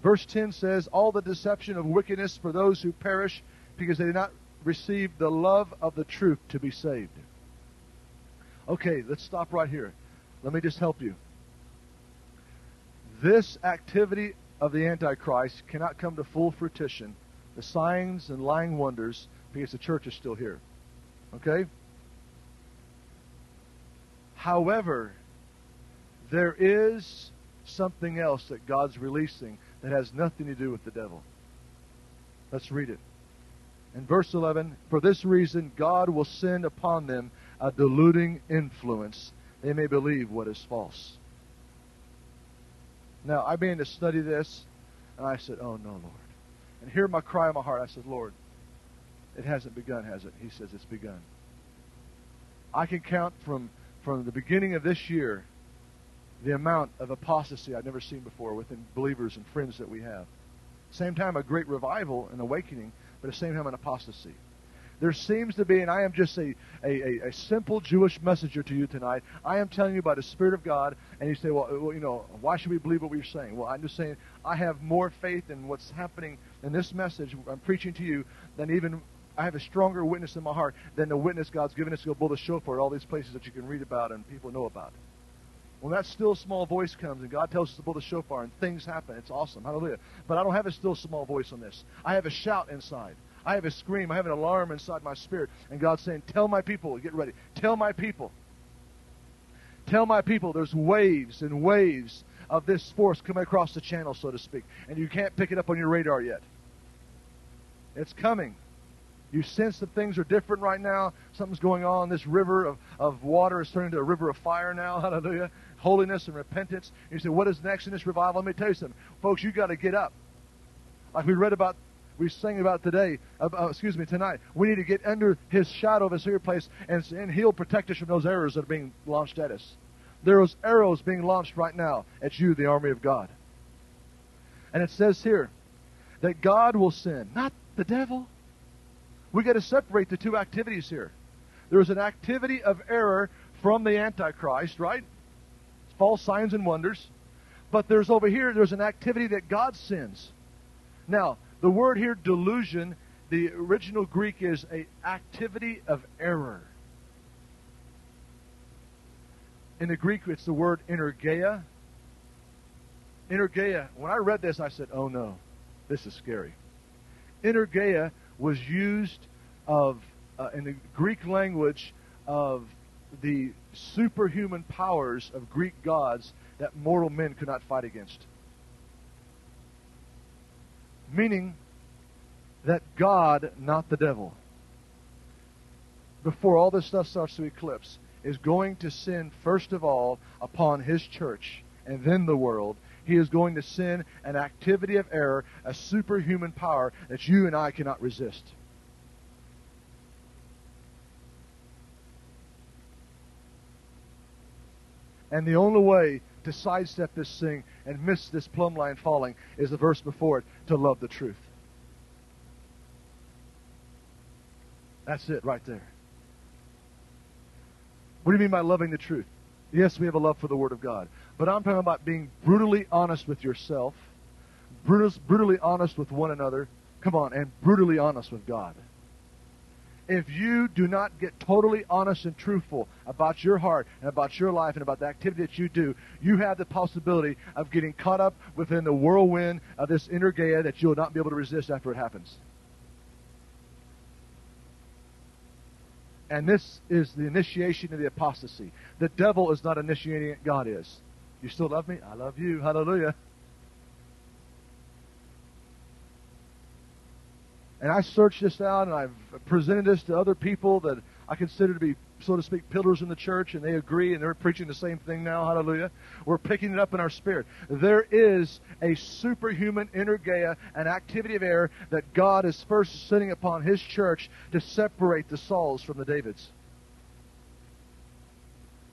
Verse 10 says, All the deception of wickedness for those who perish because they did not receive the love of the truth to be saved. Okay, let's stop right here. Let me just help you. This activity of the Antichrist cannot come to full fruition, the signs and lying wonders, because the church is still here. Okay? However, there is something else that God's releasing that has nothing to do with the devil. Let's read it. In verse 11, for this reason God will send upon them a deluding influence. They may believe what is false. Now, I began to study this, and I said, Oh, no, Lord. And hear my cry in my heart. I said, Lord, it hasn't begun, has it? He says, It's begun. I can count from, from the beginning of this year the amount of apostasy I've never seen before within believers and friends that we have. Same time, a great revival and awakening, but at the same time, an apostasy. There seems to be, and I am just a, a, a, simple Jewish messenger to you tonight. I am telling you about the Spirit of God, and you say, well, uh, well, you know, why should we believe what we're saying? Well, I'm just saying I have more faith in what's happening in this message I'm preaching to you than even I have a stronger witness in my heart than the witness God's given us to go blow the shofar at all these places that you can read about and people know about. When that still small voice comes and God tells us to build the shofar and things happen, it's awesome. Hallelujah. But I don't have a still small voice on this. I have a shout inside. I have a scream. I have an alarm inside my spirit. And God's saying, Tell my people, get ready. Tell my people. Tell my people there's waves and waves of this force coming across the channel, so to speak. And you can't pick it up on your radar yet. It's coming. You sense that things are different right now. Something's going on. This river of, of water is turning into a river of fire now. Hallelujah. Holiness and repentance. You say, what is next in this revival? Let me tell you something. Folks, you got to get up. Like we read about, we sang about today, uh, uh, excuse me, tonight. We need to get under his shadow of his secret place and, and he'll protect us from those arrows that are being launched at us. There's arrows being launched right now at you, the army of God. And it says here that God will send, not the devil. We've got to separate the two activities here. There's an activity of error from the Antichrist, right? False signs and wonders. But there's over here, there's an activity that God sends. Now, the word here, delusion, the original Greek is a activity of error. In the Greek, it's the word energeia. Energeia. When I read this, I said, oh no, this is scary. Energeia was used of uh, in the Greek language of the superhuman powers of Greek gods that mortal men could not fight against. Meaning that God, not the devil, before all this stuff starts to eclipse, is going to send first of all upon his church and then the world he is going to send an activity of error, a superhuman power that you and I cannot resist. And the only way to sidestep this thing and miss this plumb line falling is the verse before it to love the truth. That's it right there. What do you mean by loving the truth? Yes, we have a love for the Word of God. But I'm talking about being brutally honest with yourself, brutally honest with one another, come on, and brutally honest with God. If you do not get totally honest and truthful about your heart and about your life and about the activity that you do, you have the possibility of getting caught up within the whirlwind of this energeia that you will not be able to resist after it happens. And this is the initiation of the apostasy. The devil is not initiating it, God is. You still love me? I love you. Hallelujah. And I searched this out and I've presented this to other people that I consider to be, so to speak, pillars in the church, and they agree, and they're preaching the same thing now. Hallelujah. We're picking it up in our spirit. There is a superhuman energeia, an activity of air that God is first sending upon His church to separate the Sauls from the Davids.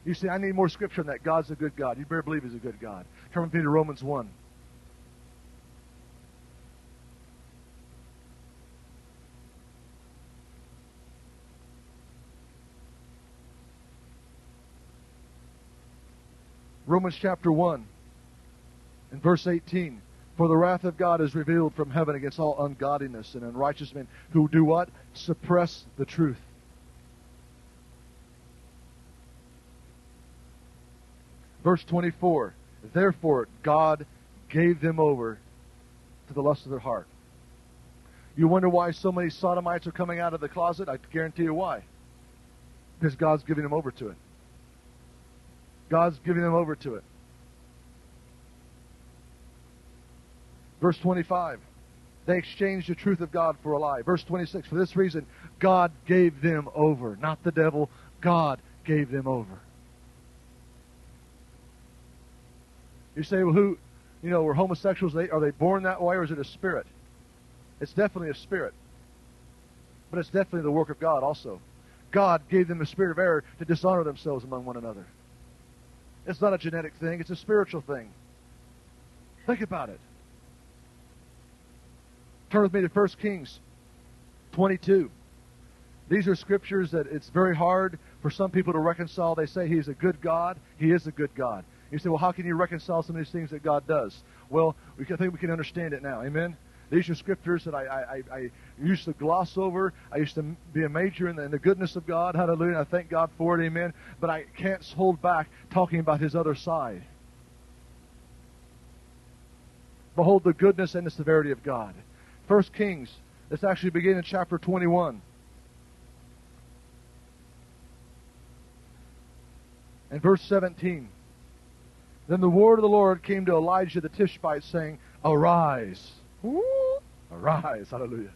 You say, I need more scripture on that. God's a good God. You better believe He's a good God. Turn with me to Romans 1. Romans chapter 1 and verse 18. For the wrath of God is revealed from heaven against all ungodliness and unrighteous men who do what? Suppress the truth. Verse 24. Therefore, God gave them over to the lust of their heart. You wonder why so many sodomites are coming out of the closet? I guarantee you why. Because God's giving them over to it. God's giving them over to it. Verse 25. They exchanged the truth of God for a lie. Verse 26. For this reason, God gave them over. Not the devil. God gave them over. You say, well, who, you know, were homosexuals, they, are they born that way or is it a spirit? It's definitely a spirit. But it's definitely the work of God also. God gave them a spirit of error to dishonor themselves among one another. It's not a genetic thing, it's a spiritual thing. Think about it. Turn with me to 1 Kings 22. These are scriptures that it's very hard for some people to reconcile. They say he's a good God. He is a good God. You say, well, how can you reconcile some of these things that God does? Well, we can, I think we can understand it now. Amen? These are scriptures that I, I, I, used to gloss over. I used to be a major in the, in the goodness of God. Hallelujah. I thank God for it. Amen. But I can't hold back talking about His other side. Behold the goodness and the severity of God. First Kings. Let's actually begin in chapter 21. And verse 17. Then the word of the Lord came to Elijah the Tishbite, saying, Arise Arise, hallelujah.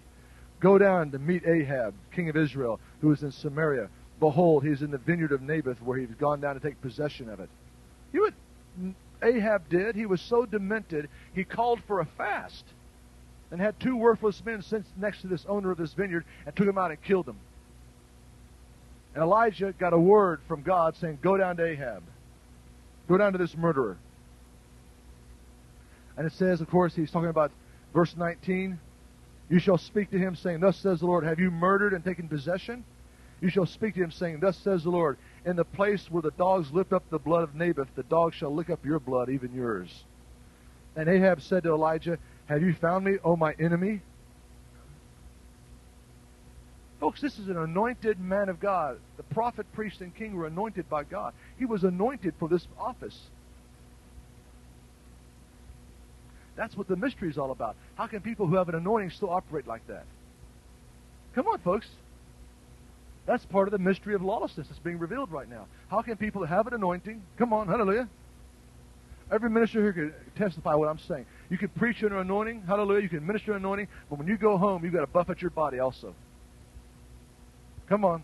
Go down to meet Ahab, king of Israel, who is in Samaria. Behold, he is in the vineyard of Naboth, where he's gone down to take possession of it. You what Ahab did? He was so demented, he called for a fast and had two worthless men sent next to this owner of this vineyard and took him out and killed him. And Elijah got a word from God saying, Go down to Ahab. Go down to this murderer. And it says, of course, he's talking about Verse 19, you shall speak to him, saying, Thus says the Lord, Have you murdered and taken possession? You shall speak to him, saying, Thus says the Lord, In the place where the dogs lift up the blood of Naboth, the dogs shall lick up your blood, even yours. And Ahab said to Elijah, Have you found me, O my enemy? Folks, this is an anointed man of God. The prophet, priest, and king were anointed by God. He was anointed for this office. That's what the mystery is all about. How can people who have an anointing still operate like that? Come on, folks. That's part of the mystery of lawlessness that's being revealed right now. How can people that have an anointing, come on, hallelujah. Every minister here can testify what I'm saying. You can preach an anointing, hallelujah. You can minister an anointing, but when you go home, you've got to buffet your body also. Come on.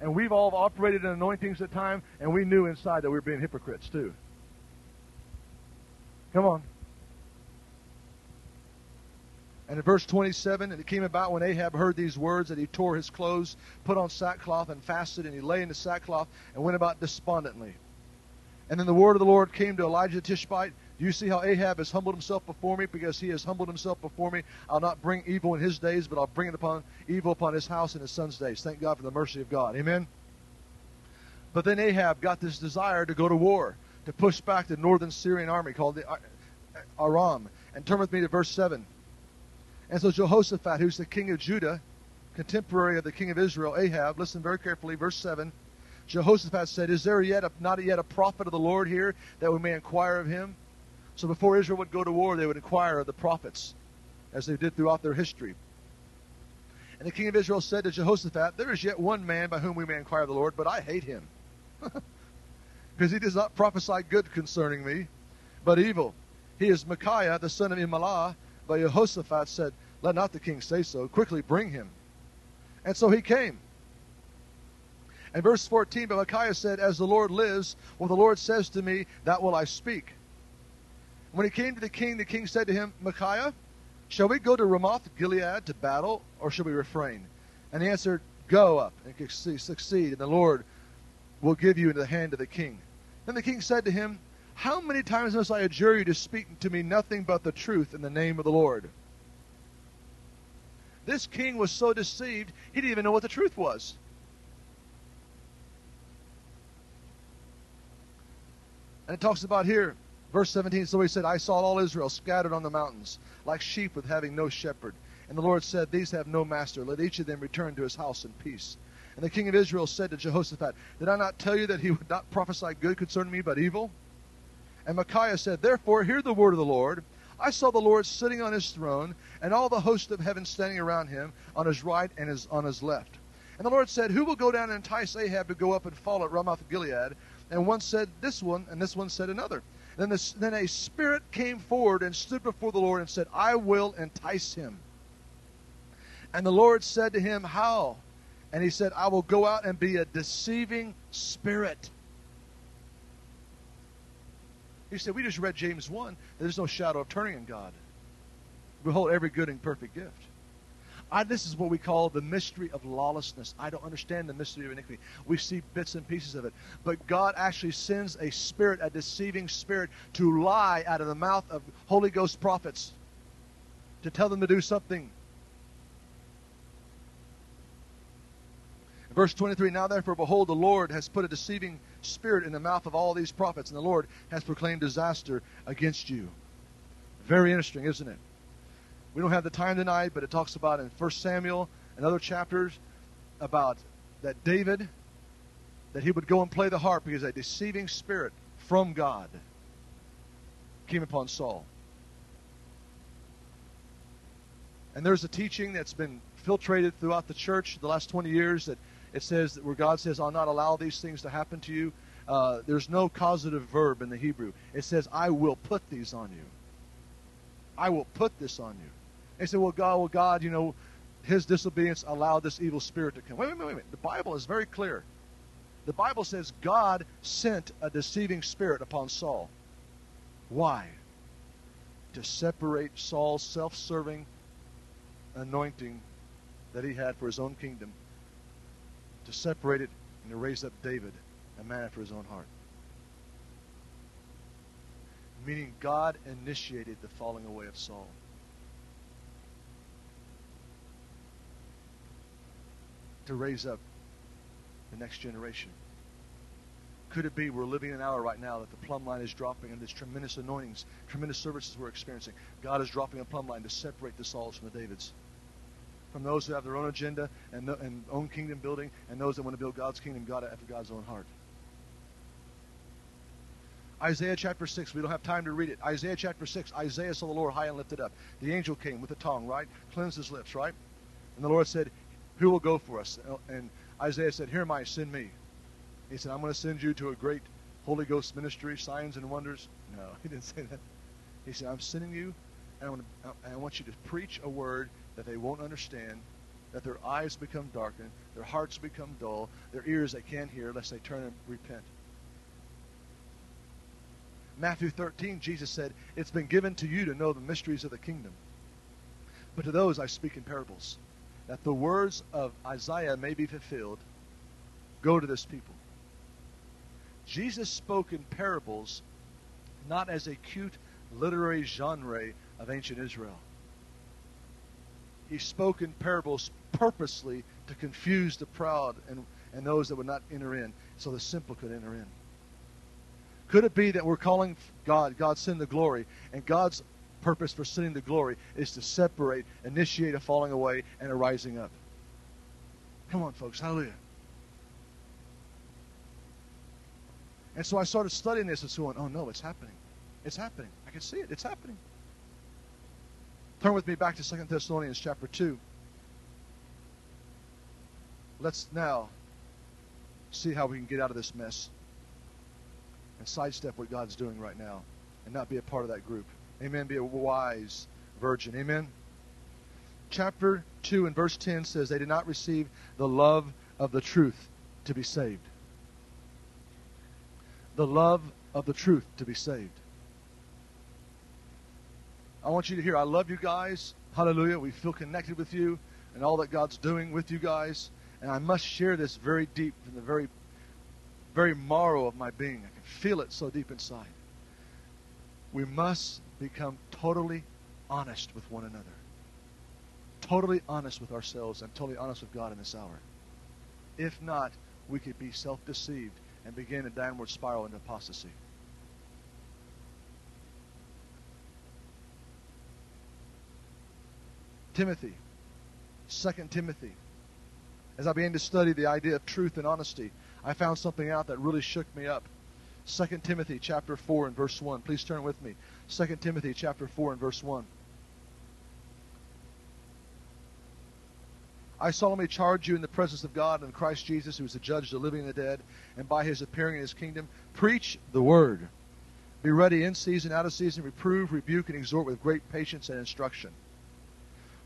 And we've all operated in anointings at times, and we knew inside that we were being hypocrites too. Come on. And in verse 27, and it came about when Ahab heard these words that he tore his clothes, put on sackcloth, and fasted, and he lay in the sackcloth and went about despondently. And then the word of the Lord came to Elijah Tishbite. Do you see how Ahab has humbled himself before me? Because he has humbled himself before me, I'll not bring evil in his days, but I'll bring it upon evil upon his house in his son's days. Thank God for the mercy of God. Amen. But then Ahab got this desire to go to war, to push back the northern Syrian army called the Aram. And turn with me to verse 7. And so Jehoshaphat, who's the king of Judah, contemporary of the king of Israel, Ahab, listen very carefully, verse 7. Jehoshaphat said, Is there yet a, not yet a prophet of the Lord here that we may inquire of him? So before Israel would go to war, they would inquire of the prophets, as they did throughout their history. And the king of Israel said to Jehoshaphat, There is yet one man by whom we may inquire of the Lord, but I hate him. because he does not prophesy good concerning me, but evil. He is Micaiah, the son of Imlah, but Jehoshaphat said, Let not the king say so. Quickly bring him. And so he came. And verse 14, but Micaiah said, As the Lord lives, what the Lord says to me, that will I speak. When he came to the king, the king said to him, Micaiah, shall we go to Ramoth Gilead to battle, or shall we refrain? And he answered, Go up and succeed, and the Lord will give you into the hand of the king. Then the king said to him, how many times must I adjure you to speak to me nothing but the truth in the name of the Lord? This king was so deceived, he didn't even know what the truth was. And it talks about here, verse 17. So he said, I saw all Israel scattered on the mountains, like sheep with having no shepherd. And the Lord said, These have no master. Let each of them return to his house in peace. And the king of Israel said to Jehoshaphat, Did I not tell you that he would not prophesy good concerning me, but evil? And Micaiah said, Therefore, hear the word of the Lord. I saw the Lord sitting on his throne, and all the host of heaven standing around him on his right and his, on his left. And the Lord said, Who will go down and entice Ahab to go up and fall at Ramoth Gilead? And one said this one, and this one said another. Then, this, then a spirit came forward and stood before the Lord and said, I will entice him. And the Lord said to him, How? And he said, I will go out and be a deceiving spirit. He said, We just read James 1. There's no shadow of turning in God. Behold, every good and perfect gift. I, this is what we call the mystery of lawlessness. I don't understand the mystery of iniquity. We see bits and pieces of it. But God actually sends a spirit, a deceiving spirit, to lie out of the mouth of Holy Ghost prophets, to tell them to do something. Verse 23 Now therefore, behold, the Lord has put a deceiving spirit in the mouth of all these prophets, and the Lord has proclaimed disaster against you. Very interesting, isn't it? We don't have the time tonight, but it talks about in 1 Samuel and other chapters about that David, that he would go and play the harp because a deceiving spirit from God came upon Saul. And there's a teaching that's been filtrated throughout the church the last 20 years that it says that where God says, I'll not allow these things to happen to you, uh, there's no causative verb in the Hebrew. It says, I will put these on you. I will put this on you. They say, well, God, well, God, you know, his disobedience allowed this evil spirit to come. Wait, wait, wait, wait. The Bible is very clear. The Bible says God sent a deceiving spirit upon Saul. Why? To separate Saul's self serving anointing that he had for his own kingdom to separate it and to raise up David, a man after his own heart. Meaning God initiated the falling away of Saul. To raise up the next generation. Could it be we're living in an hour right now that the plumb line is dropping and there's tremendous anointings, tremendous services we're experiencing? God is dropping a plumb line to separate the Sauls from the Davids from those who have their own agenda and, and own kingdom building and those that want to build God's kingdom God after God's own heart. Isaiah chapter 6, we don't have time to read it. Isaiah chapter 6, Isaiah saw the Lord high and lifted up. The angel came with a tongue, right? Cleansed his lips, right? And the Lord said, Who will go for us? And Isaiah said, Here am I, send me. He said, I'm going to send you to a great Holy Ghost ministry, signs and wonders. No, he didn't say that. He said, I'm sending you, and I want, I want you to preach a word that they won't understand, that their eyes become darkened, their hearts become dull, their ears they can't hear unless they turn and repent. Matthew 13, Jesus said, It's been given to you to know the mysteries of the kingdom. But to those I speak in parables, that the words of Isaiah may be fulfilled. Go to this people. Jesus spoke in parables not as a cute literary genre of ancient Israel. He spoke in parables purposely to confuse the proud and, and those that would not enter in, so the simple could enter in. Could it be that we're calling God, God send the glory, and God's purpose for sending the glory is to separate, initiate a falling away and a rising up? Come on, folks. Hallelujah. And so I started studying this and so on. Oh, no, it's happening. It's happening. I can see it. It's happening. Turn with me back to Second Thessalonians chapter 2. Let's now see how we can get out of this mess and sidestep what God's doing right now and not be a part of that group. Amen. Be a wise virgin. Amen. Chapter 2 and verse 10 says, They did not receive the love of the truth to be saved. The love of the truth to be saved. I want you to hear, I love you guys. Hallelujah. We feel connected with you and all that God's doing with you guys. And I must share this very deep from the very very marrow of my being. I can feel it so deep inside. We must become totally honest with one another. Totally honest with ourselves and totally honest with God in this hour. If not, we could be self deceived and begin a downward spiral into apostasy. Timothy, 2 Timothy. As I began to study the idea of truth and honesty, I found something out that really shook me up. 2 Timothy chapter 4 and verse 1. Please turn with me. 2 Timothy chapter 4 and verse 1. I solemnly charge you in the presence of God and Christ Jesus, who is the judge of the living and the dead, and by his appearing in his kingdom, preach the word. Be ready in season, out of season, reprove, rebuke, and exhort with great patience and instruction.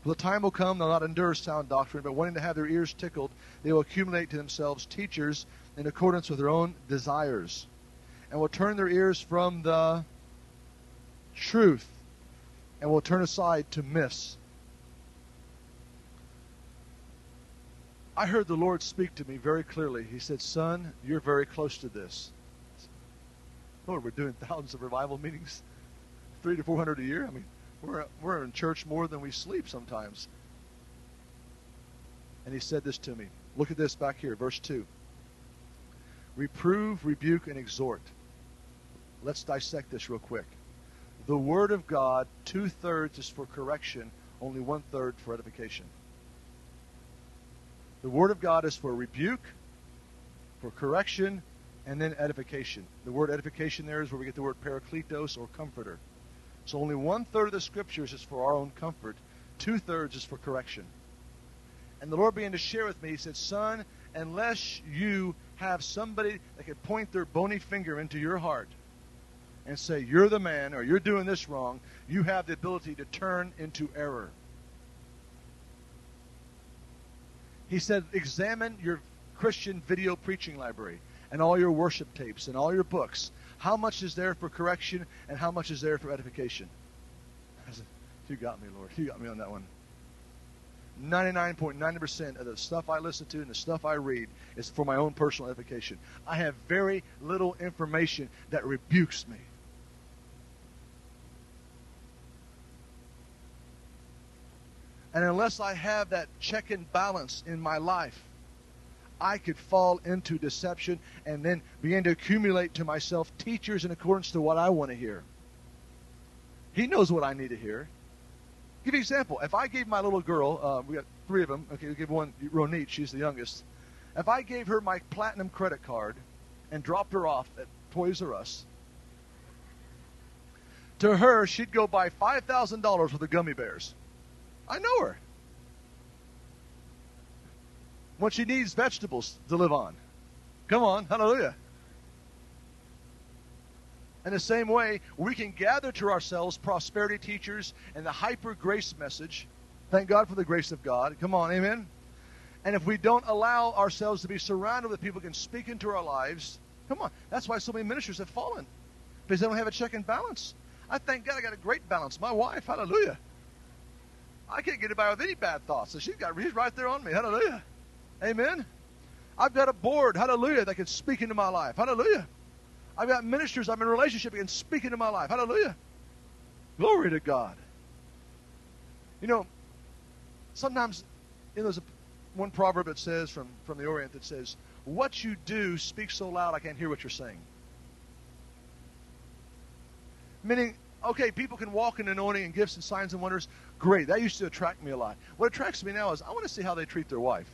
For the time will come, they'll not endure sound doctrine, but wanting to have their ears tickled, they will accumulate to themselves teachers in accordance with their own desires, and will turn their ears from the truth and will turn aside to myths. I heard the Lord speak to me very clearly. He said, Son, you're very close to this. Lord, we're doing thousands of revival meetings, three to four hundred a year. I mean, we're, we're in church more than we sleep sometimes. And he said this to me. Look at this back here, verse 2. Reprove, rebuke, and exhort. Let's dissect this real quick. The Word of God, two thirds is for correction, only one third for edification. The Word of God is for rebuke, for correction, and then edification. The word edification there is where we get the word parakletos or comforter. So only one third of the scriptures is for our own comfort, two thirds is for correction. And the Lord began to share with me, He said, Son, unless you have somebody that can point their bony finger into your heart and say, You're the man, or you're doing this wrong, you have the ability to turn into error. He said, Examine your Christian video preaching library and all your worship tapes and all your books. How much is there for correction and how much is there for edification? I said, You got me, Lord. You got me on that one. 99.9% of the stuff I listen to and the stuff I read is for my own personal edification. I have very little information that rebukes me. And unless I have that check and balance in my life, I could fall into deception and then begin to accumulate to myself teachers in accordance to what I want to hear. He knows what I need to hear give you an example. If I gave my little girl, uh, we got three of them. Okay, we give one Ronit. She's the youngest. If I gave her my platinum credit card and dropped her off at Toys R Us, to her she'd go buy five thousand dollars worth of gummy bears. I know her. When she needs vegetables to live on. Come on, hallelujah. In the same way, we can gather to ourselves prosperity teachers and the hyper grace message. Thank God for the grace of God. Come on, amen. And if we don't allow ourselves to be surrounded with people who can speak into our lives, come on. That's why so many ministers have fallen. Because they don't have a check and balance. I thank God I got a great balance. My wife, hallelujah. I can't get by with any bad thoughts. So she's got she's right there on me. Hallelujah. Amen. I've got a board, hallelujah, that can speak into my life. Hallelujah. I've got ministers I'm in relationship can speak into my life. Hallelujah. Glory to God. You know, sometimes you know, there's a, one proverb that says from, from the Orient that says, What you do speaks so loud I can't hear what you're saying. Meaning, okay, people can walk in anointing and gifts and signs and wonders. Great. That used to attract me a lot. What attracts me now is I want to see how they treat their wife.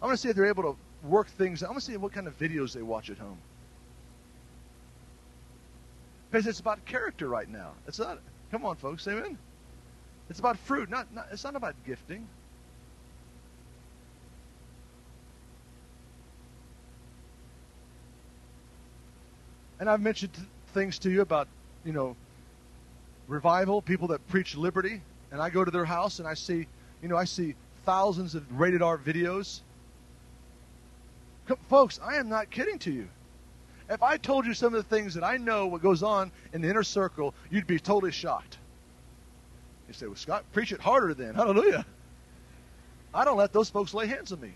I want to see if they're able to work things. I want to see what kind of videos they watch at home. Because it's about character right now. It's not. Come on, folks. Amen. It's about fruit. Not. not it's not about gifting. And I've mentioned things to you about, you know, revival, people that preach liberty, and I go to their house and I see, you know, I see thousands of rated R videos. Folks, I am not kidding to you. If I told you some of the things that I know what goes on in the inner circle, you'd be totally shocked. You say, well, Scott, preach it harder then. Hallelujah. I don't let those folks lay hands on me.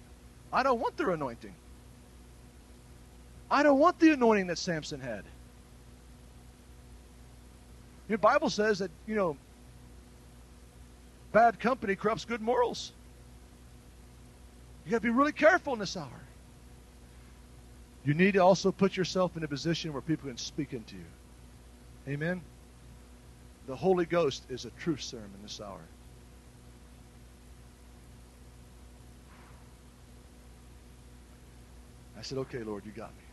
I don't want their anointing. I don't want the anointing that Samson had. Your Bible says that, you know, bad company corrupts good morals. You got to be really careful in this hour. You need to also put yourself in a position where people can speak into you. Amen. The Holy Ghost is a truth serum in this hour. I said, okay, Lord, you got me.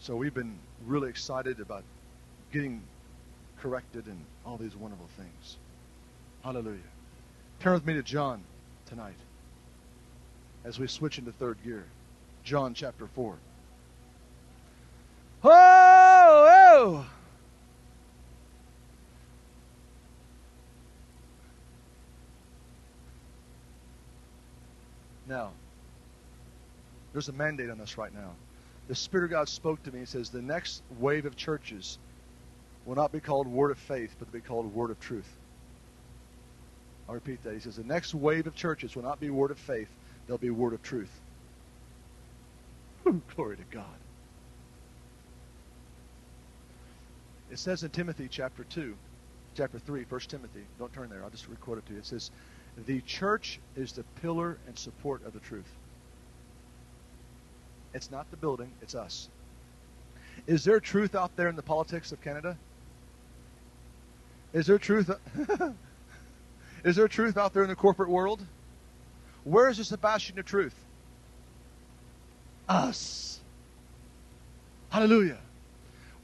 So we've been really excited about getting corrected and all these wonderful things. Hallelujah. Turn with me to John tonight as we switch into third gear. John chapter 4. Whoa, whoa! Now, there's a mandate on us right now the Spirit of God spoke to me and says the next wave of churches will not be called Word of Faith, but they'll be called Word of Truth. I'll repeat that. He says the next wave of churches will not be Word of Faith, they'll be Word of Truth. Hmm, glory to God. It says in Timothy chapter 2, chapter 3, 1 Timothy, don't turn there, I'll just record it to you. It says, The church is the pillar and support of the truth. It's not the building, it's us. Is there truth out there in the politics of Canada? Is there truth? is there truth out there in the corporate world? Where is the a bastion of truth? Us. Hallelujah.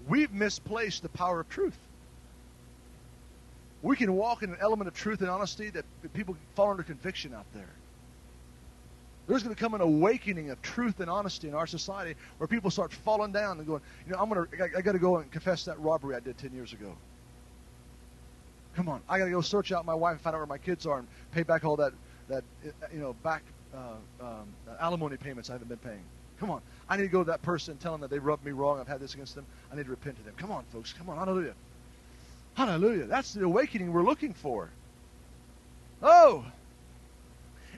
We've misplaced the power of truth. We can walk in an element of truth and honesty that people fall under conviction out there. There's going to come an awakening of truth and honesty in our society where people start falling down and going, you know, I'm going to, I, I got to go and confess that robbery I did 10 years ago. Come on, I got to go search out my wife and find out where my kids are and pay back all that, that you know, back uh, um, alimony payments I haven't been paying. Come on, I need to go to that person and tell them that they rubbed me wrong. I've had this against them. I need to repent to them. Come on, folks. Come on, hallelujah. Hallelujah. That's the awakening we're looking for. Oh,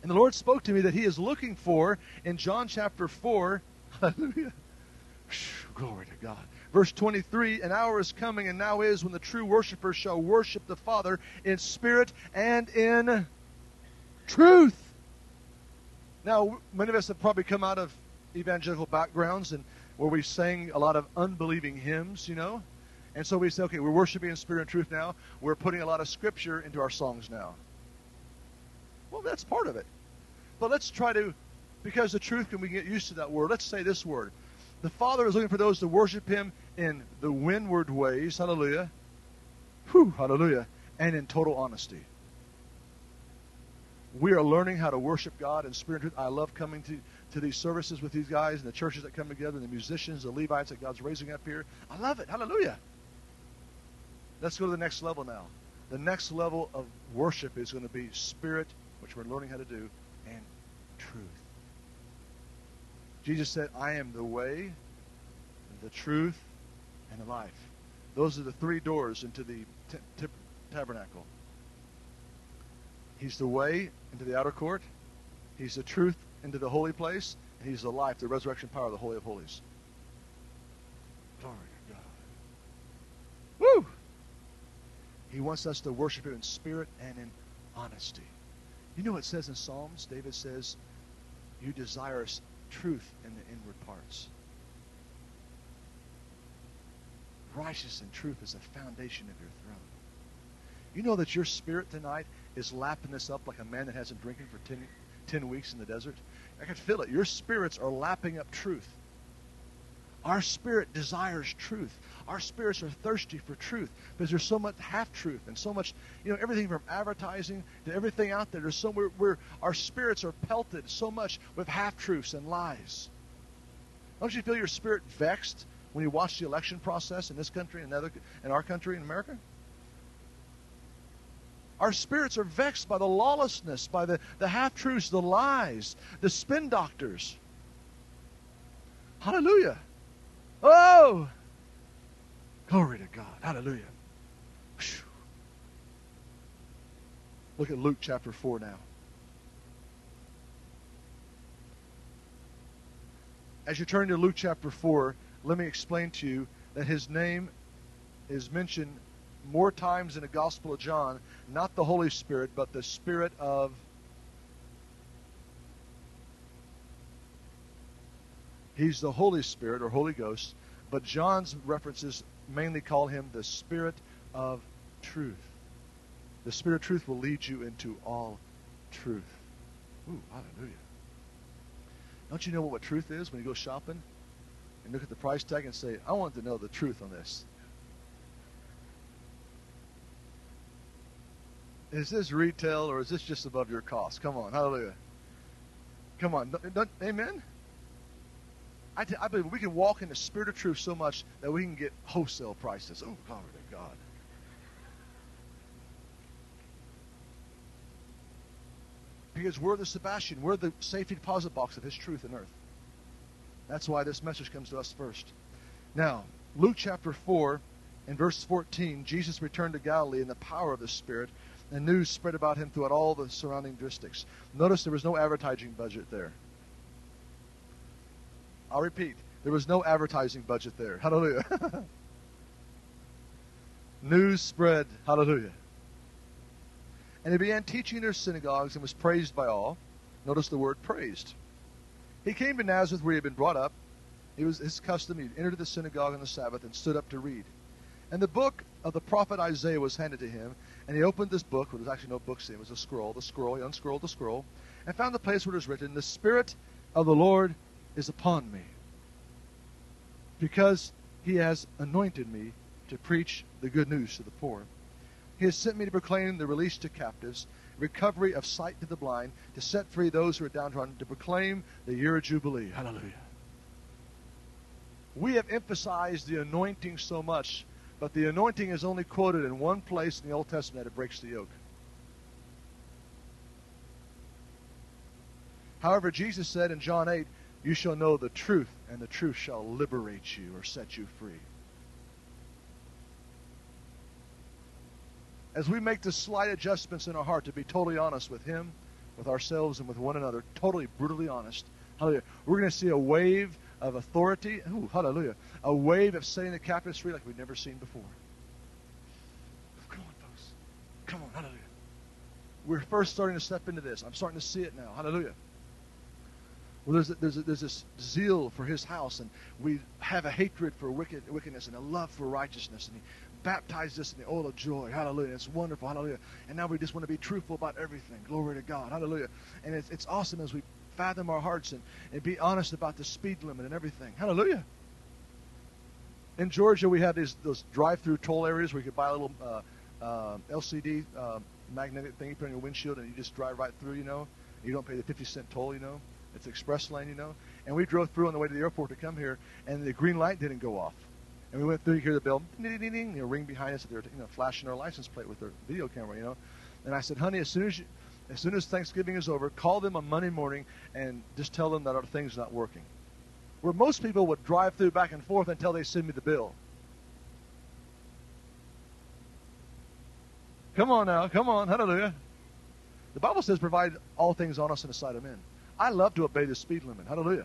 and the Lord spoke to me that He is looking for in John chapter 4. Hallelujah. Glory to God. Verse 23 An hour is coming and now is when the true worshippers shall worship the Father in spirit and in truth. Now, many of us have probably come out of evangelical backgrounds and where we sang a lot of unbelieving hymns, you know. And so we say, okay, we're worshiping in spirit and truth now. We're putting a lot of scripture into our songs now. Well, that's part of it. But let's try to, because the truth can we get used to that word. Let's say this word. The Father is looking for those to worship Him in the windward ways. Hallelujah. Whew, hallelujah. And in total honesty. We are learning how to worship God in spirit and truth. I love coming to, to these services with these guys and the churches that come together and the musicians, the Levites that God's raising up here. I love it. Hallelujah. Let's go to the next level now. The next level of worship is going to be spirit, which we're learning how to do, and truth. Jesus said, I am the way, the truth, and the life. Those are the three doors into the t- t- tabernacle. He's the way into the outer court. He's the truth into the holy place. And he's the life, the resurrection power of the Holy of Holies. Glory to God. Woo! He wants us to worship him in spirit and in honesty. You know what it says in Psalms? David says, You desire truth in the inward parts. Righteousness and truth is the foundation of your throne. You know that your spirit tonight is lapping this up like a man that hasn't drinking for 10, 10 weeks in the desert. I can feel it. Your spirits are lapping up truth. Our spirit desires truth. Our spirits are thirsty for truth because there's so much half truth and so much, you know, everything from advertising to everything out there. There's so where, our spirits are pelted so much with half truths and lies. Don't you feel your spirit vexed when you watch the election process in this country and other, in our country in America? Our spirits are vexed by the lawlessness, by the, the half truths, the lies, the spin doctors. Hallelujah. Oh! Glory to God. Hallelujah. Whew. Look at Luke chapter 4 now. As you turn to Luke chapter 4, let me explain to you that his name is mentioned more times in the Gospel of John, not the Holy Spirit, but the Spirit of He's the Holy Spirit or Holy Ghost, but John's references mainly call him the Spirit of truth. The Spirit of truth will lead you into all truth. Ooh, hallelujah. Don't you know what truth is when you go shopping and look at the price tag and say, I want to know the truth on this? Is this retail or is this just above your cost? Come on, hallelujah. Come on, amen? I, t- I believe we can walk in the spirit of truth so much that we can get wholesale prices. Oh, glory to God. Because we're the Sebastian, we're the safety deposit box of His truth in earth. That's why this message comes to us first. Now, Luke chapter 4 and verse 14, Jesus returned to Galilee in the power of the Spirit, and news spread about him throughout all the surrounding districts. Notice there was no advertising budget there. I'll repeat. There was no advertising budget there. Hallelujah. News spread. Hallelujah. And he began teaching in their synagogues and was praised by all. Notice the word praised. He came to Nazareth where he had been brought up. It was his custom. He entered the synagogue on the Sabbath and stood up to read. And the book of the prophet Isaiah was handed to him. And he opened this book. which was actually no book. It was a scroll. The scroll. He unscrolled the scroll. And found the place where it was written, The Spirit of the Lord is upon me because he has anointed me to preach the good news to the poor. He has sent me to proclaim the release to captives, recovery of sight to the blind, to set free those who are downtrodden, to proclaim the year of Jubilee. Hallelujah. We have emphasized the anointing so much, but the anointing is only quoted in one place in the Old Testament that it breaks the yoke. However, Jesus said in John 8, you shall know the truth, and the truth shall liberate you or set you free. As we make the slight adjustments in our heart to be totally honest with Him, with ourselves, and with one another, totally, brutally honest, hallelujah, we're going to see a wave of authority, ooh, hallelujah, a wave of setting the captives free like we've never seen before. Come on, folks. Come on, hallelujah. We're first starting to step into this. I'm starting to see it now. Hallelujah. Well, there's, there's, there's this zeal for his house, and we have a hatred for wicked, wickedness and a love for righteousness. And he baptized us in the oil of joy. Hallelujah. It's wonderful. Hallelujah. And now we just want to be truthful about everything. Glory to God. Hallelujah. And it's, it's awesome as we fathom our hearts and, and be honest about the speed limit and everything. Hallelujah. In Georgia, we have these those drive-through toll areas where you could buy a little uh, uh, LCD uh, magnetic thing you put on your windshield and you just drive right through, you know. You don't pay the 50 cent toll, you know. It's express lane, you know. And we drove through on the way to the airport to come here, and the green light didn't go off. And we went through, you hear the bell, ding, ding, ding, you know, ring behind us. They're you know, flashing their license plate with their video camera, you know. And I said, honey, as soon as you, as soon as Thanksgiving is over, call them on Monday morning and just tell them that our thing's not working. Where most people would drive through back and forth until they send me the bill. Come on now, come on, hallelujah. The Bible says, provide all things honest in the sight of men. I love to obey the speed limit. Hallelujah.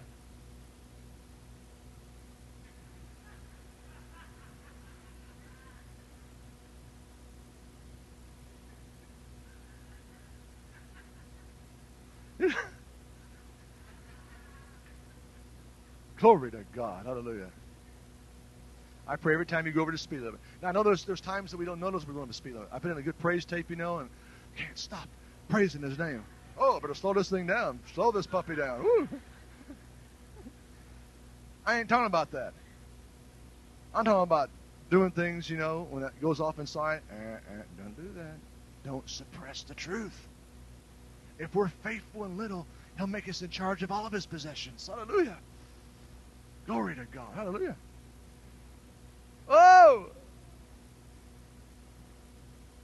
Glory to God. Hallelujah. I pray every time you go over the speed limit. Now I know there's there's times that we don't notice we're going to speed limit. I put in a good praise tape, you know, and can't stop praising His name. Oh, better slow this thing down. Slow this puppy down. Woo. I ain't talking about that. I'm talking about doing things, you know, when it goes off inside. Eh, eh, don't do that. Don't suppress the truth. If we're faithful in little, He'll make us in charge of all of His possessions. Hallelujah. Glory to God. Hallelujah. Oh!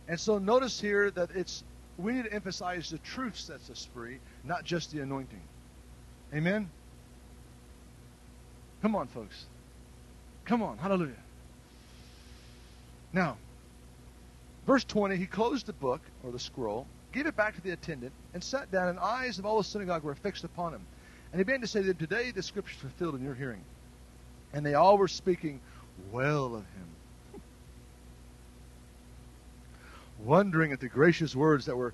And so notice here that it's we need to emphasize the truth sets us free, not just the anointing. Amen? Come on, folks. Come on. Hallelujah. Now, verse 20, he closed the book, or the scroll, gave it back to the attendant, and sat down, and eyes of all the synagogue were fixed upon him. And he began to say to them, Today the scripture is fulfilled in your hearing. And they all were speaking well of him, wondering at the gracious words that were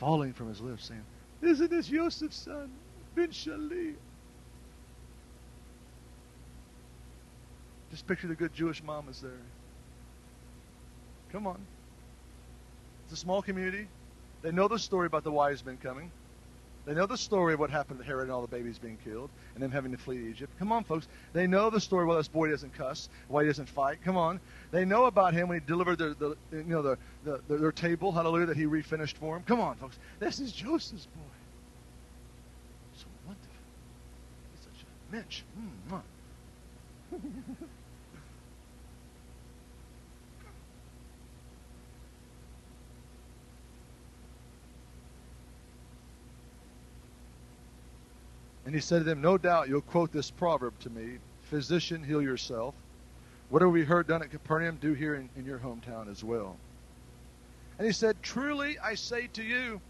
falling from his lips, saying, Isn't this Joseph's son, Ben Shali? Just picture the good Jewish mamas there. Come on. It's a small community. They know the story about the wise men coming. They know the story of what happened to Herod and all the babies being killed and them having to flee to Egypt. Come on, folks. They know the story why this boy doesn't cuss, why he doesn't fight. Come on. They know about him when he delivered the, the you know the, the, the, their table, hallelujah, that he refinished for them. Come on, folks. This is Joseph's boy. So wonderful. He's such a mensch. Mm, And he said to them, No doubt you'll quote this proverb to me Physician, heal yourself. Whatever we heard done at Capernaum, do here in, in your hometown as well. And he said, Truly I say to you,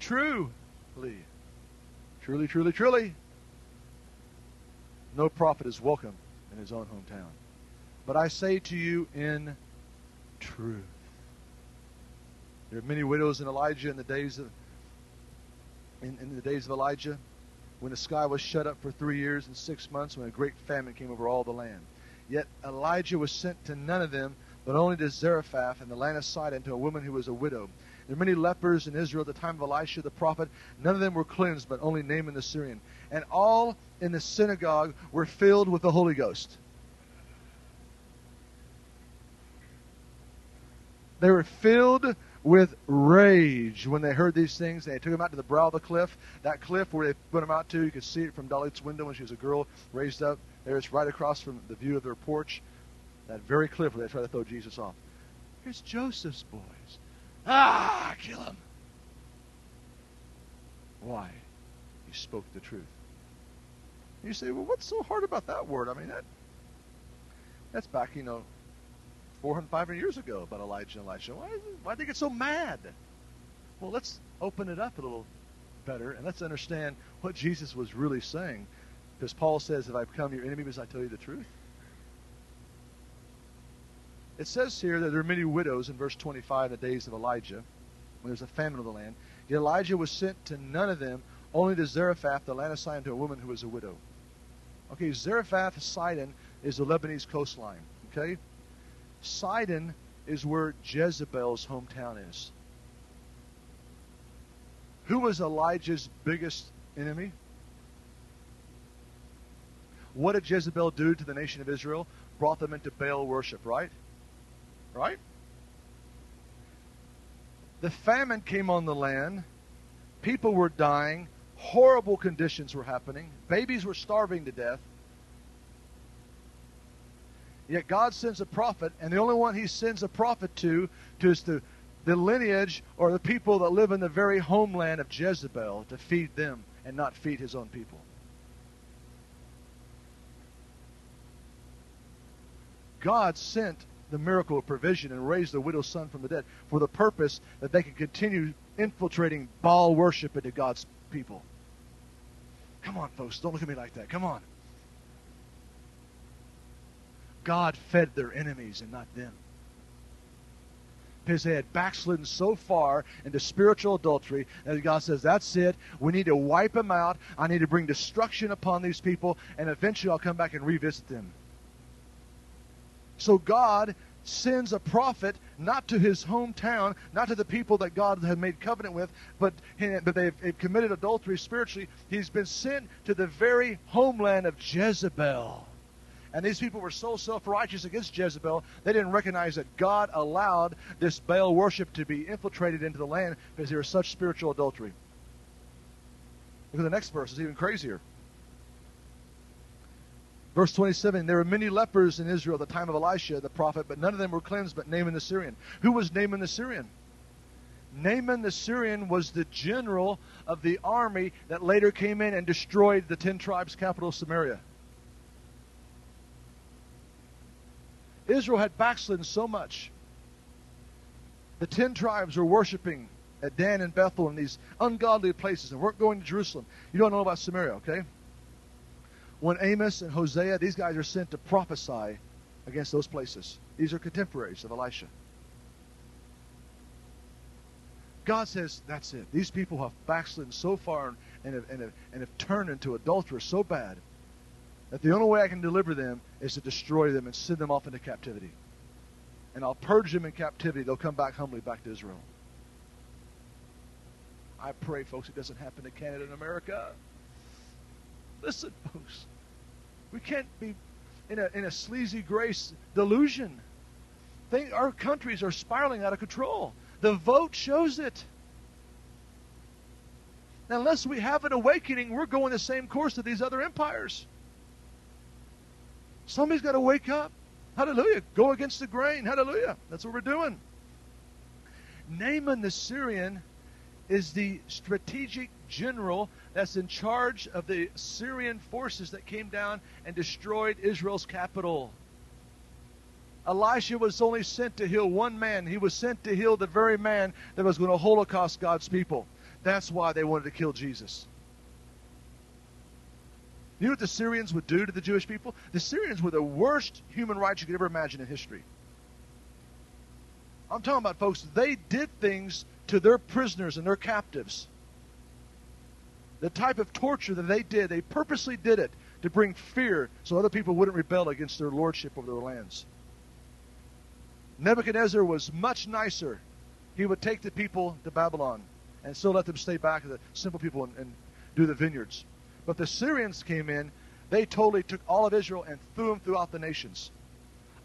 truly, truly, truly, truly, no prophet is welcome in his own hometown. But I say to you in truth. There are many widows in Elijah in the days of in, in the days of Elijah, when the sky was shut up for three years and six months, when a great famine came over all the land. Yet Elijah was sent to none of them, but only to Zarephath in the land of Sidon, to a woman who was a widow. There were many lepers in Israel at the time of Elisha the prophet. None of them were cleansed, but only Naaman the Syrian. And all in the synagogue were filled with the Holy Ghost. They were filled with rage when they heard these things. They took him out to the brow of the cliff. That cliff where they put him out to, you could see it from Dolly's window when she was a girl raised up. There it's right across from the view of their porch. That very cliff where they tried to throw Jesus off. Here's Joseph's boys. Ah, kill him. Why? He spoke the truth. You say, well, what's so hard about that word? I mean, that that's back, you know, 400, 500 years ago about Elijah and Elisha. Why, why they get so mad? Well, let's open it up a little better and let's understand what Jesus was really saying. Because Paul says, If I become your enemy because I tell you the truth? It says here that there are many widows in verse 25 in the days of Elijah, when there's a famine of the land. Yet Elijah was sent to none of them, only to Zarephath, the land assigned to a woman who was a widow. Okay, Zarephath, Sidon, is the Lebanese coastline. Okay? Sidon is where Jezebel's hometown is. Who was Elijah's biggest enemy? What did Jezebel do to the nation of Israel? Brought them into Baal worship, right? Right? The famine came on the land. People were dying. Horrible conditions were happening. Babies were starving to death. Yet God sends a prophet, and the only one he sends a prophet to, to is the, the lineage or the people that live in the very homeland of Jezebel to feed them and not feed his own people. God sent the miracle of provision and raised the widow's son from the dead for the purpose that they could continue infiltrating Baal worship into God's people. Come on, folks, don't look at me like that. Come on. God fed their enemies and not them. Because they had backslidden so far into spiritual adultery that God says, That's it. We need to wipe them out. I need to bring destruction upon these people, and eventually I'll come back and revisit them. So God sends a prophet not to his hometown, not to the people that God had made covenant with, but, but they've, they've committed adultery spiritually. He's been sent to the very homeland of Jezebel. And these people were so self righteous against Jezebel, they didn't recognize that God allowed this Baal worship to be infiltrated into the land because there was such spiritual adultery. Look at the next verse, it's even crazier. Verse 27 There were many lepers in Israel at the time of Elisha the prophet, but none of them were cleansed but Naaman the Syrian. Who was Naaman the Syrian? Naaman the Syrian was the general of the army that later came in and destroyed the ten tribes' capital, Samaria. Israel had backslidden so much. The ten tribes were worshiping at Dan and Bethel in these ungodly places and weren't going to Jerusalem. You don't know about Samaria, okay? when Amos and Hosea, these guys are sent to prophesy against those places. These are contemporaries of Elisha. God says, that's it. These people have backslidden so far and have, and have, and have turned into adulterers so bad that the only way I can deliver them is to destroy them and send them off into captivity. And I'll purge them in captivity. They'll come back humbly back to Israel. I pray, folks, it doesn't happen to Canada and America. Listen, folks, we can't be in a, in a sleazy grace delusion. They, our countries are spiraling out of control. The vote shows it. Now, unless we have an awakening, we're going the same course that these other empires. Somebody's got to wake up. Hallelujah. Go against the grain. Hallelujah. That's what we're doing. Naaman the Syrian is the strategic general that's in charge of the Syrian forces that came down and destroyed Israel's capital. Elisha was only sent to heal one man. He was sent to heal the very man that was going to holocaust God's people. That's why they wanted to kill Jesus. You know what the Syrians would do to the Jewish people? The Syrians were the worst human rights you could ever imagine in history. I'm talking about folks, they did things to their prisoners and their captives the type of torture that they did, they purposely did it to bring fear so other people wouldn't rebel against their lordship over their lands. Nebuchadnezzar was much nicer. He would take the people to Babylon and still let them stay back, the simple people, and, and do the vineyards. But the Syrians came in, they totally took all of Israel and threw them throughout the nations.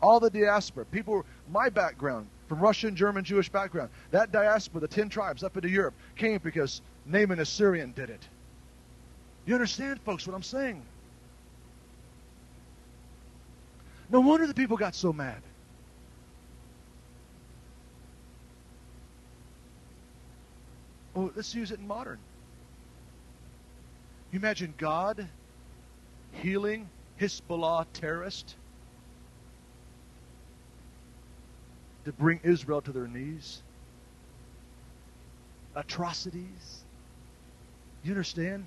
All the diaspora, people, my background, from Russian, German, Jewish background, that diaspora, the ten tribes up into Europe, came because Naaman a Syrian did it. You understand, folks, what I'm saying? No wonder the people got so mad. Oh, let's use it in modern. You imagine God healing Hezbollah terrorists to bring Israel to their knees? Atrocities? You understand?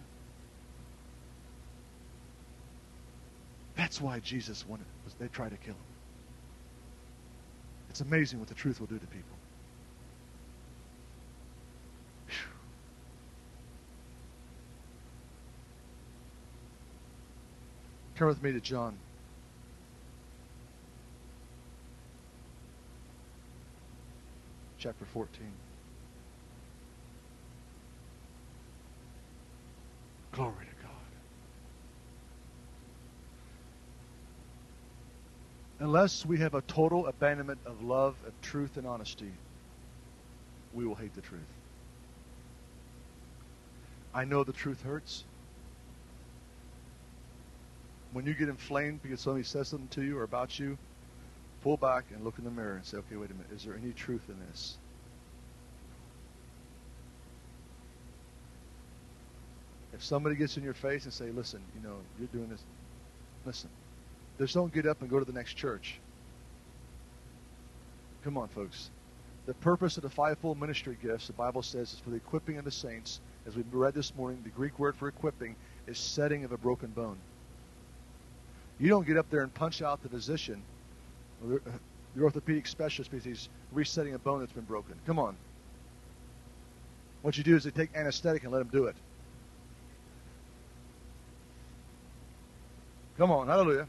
That's why Jesus wanted. Was they tried to kill him. It's amazing what the truth will do to people. Whew. Turn with me to John. Chapter 14. Glory to God. Unless we have a total abandonment of love, of truth, and honesty, we will hate the truth. I know the truth hurts. When you get inflamed because somebody says something to you or about you, pull back and look in the mirror and say, okay, wait a minute, is there any truth in this? If somebody gets in your face and say, listen, you know, you're doing this, listen. Just don't get up and go to the next church. Come on, folks. The purpose of the fivefold ministry gifts, the Bible says, is for the equipping of the saints. As we read this morning, the Greek word for equipping is setting of a broken bone. You don't get up there and punch out the physician, or the orthopedic specialist, because he's resetting a bone that's been broken. Come on. What you do is they take anesthetic and let him do it. Come on, hallelujah.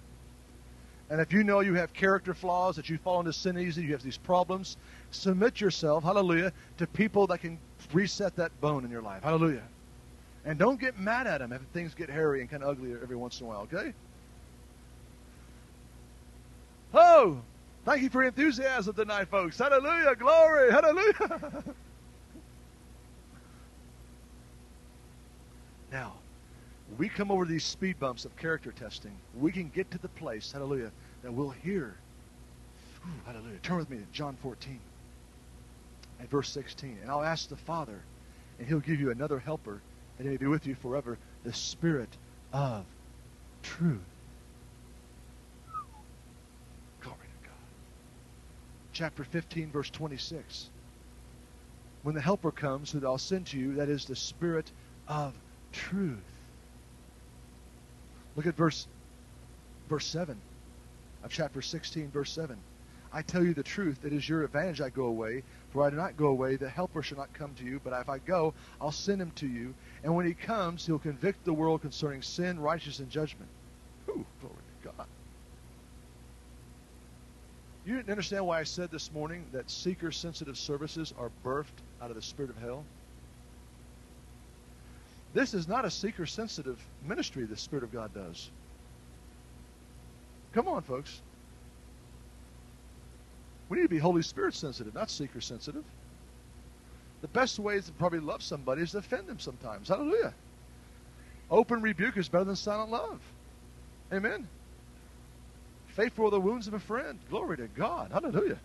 And if you know you have character flaws, that you fall into sin easy, you have these problems, submit yourself, hallelujah, to people that can reset that bone in your life. Hallelujah. And don't get mad at them if things get hairy and kind of ugly every once in a while, okay? Oh, thank you for your enthusiasm tonight, folks. Hallelujah. Glory. Hallelujah. now, we come over these speed bumps of character testing, we can get to the place, hallelujah, that we'll hear. Ooh, hallelujah. Turn with me to John 14 and verse 16. And I'll ask the Father, and he'll give you another helper, and he may be with you forever, the Spirit of truth. Glory to God. Chapter 15, verse 26. When the helper comes, who I'll send to you, that is the Spirit of truth. Look at verse verse 7 of chapter 16, verse 7. I tell you the truth, it is your advantage I go away, for I do not go away, the helper shall not come to you, but if I go, I'll send him to you. And when he comes, he'll convict the world concerning sin, righteousness, and judgment. Ooh, glory to God. You didn't understand why I said this morning that seeker sensitive services are birthed out of the spirit of hell? This is not a seeker sensitive ministry the Spirit of God does. Come on, folks. We need to be Holy Spirit sensitive, not seeker sensitive. The best way to probably love somebody is to offend them sometimes. Hallelujah. Open rebuke is better than silent love. Amen. Faithful are the wounds of a friend. Glory to God. Hallelujah.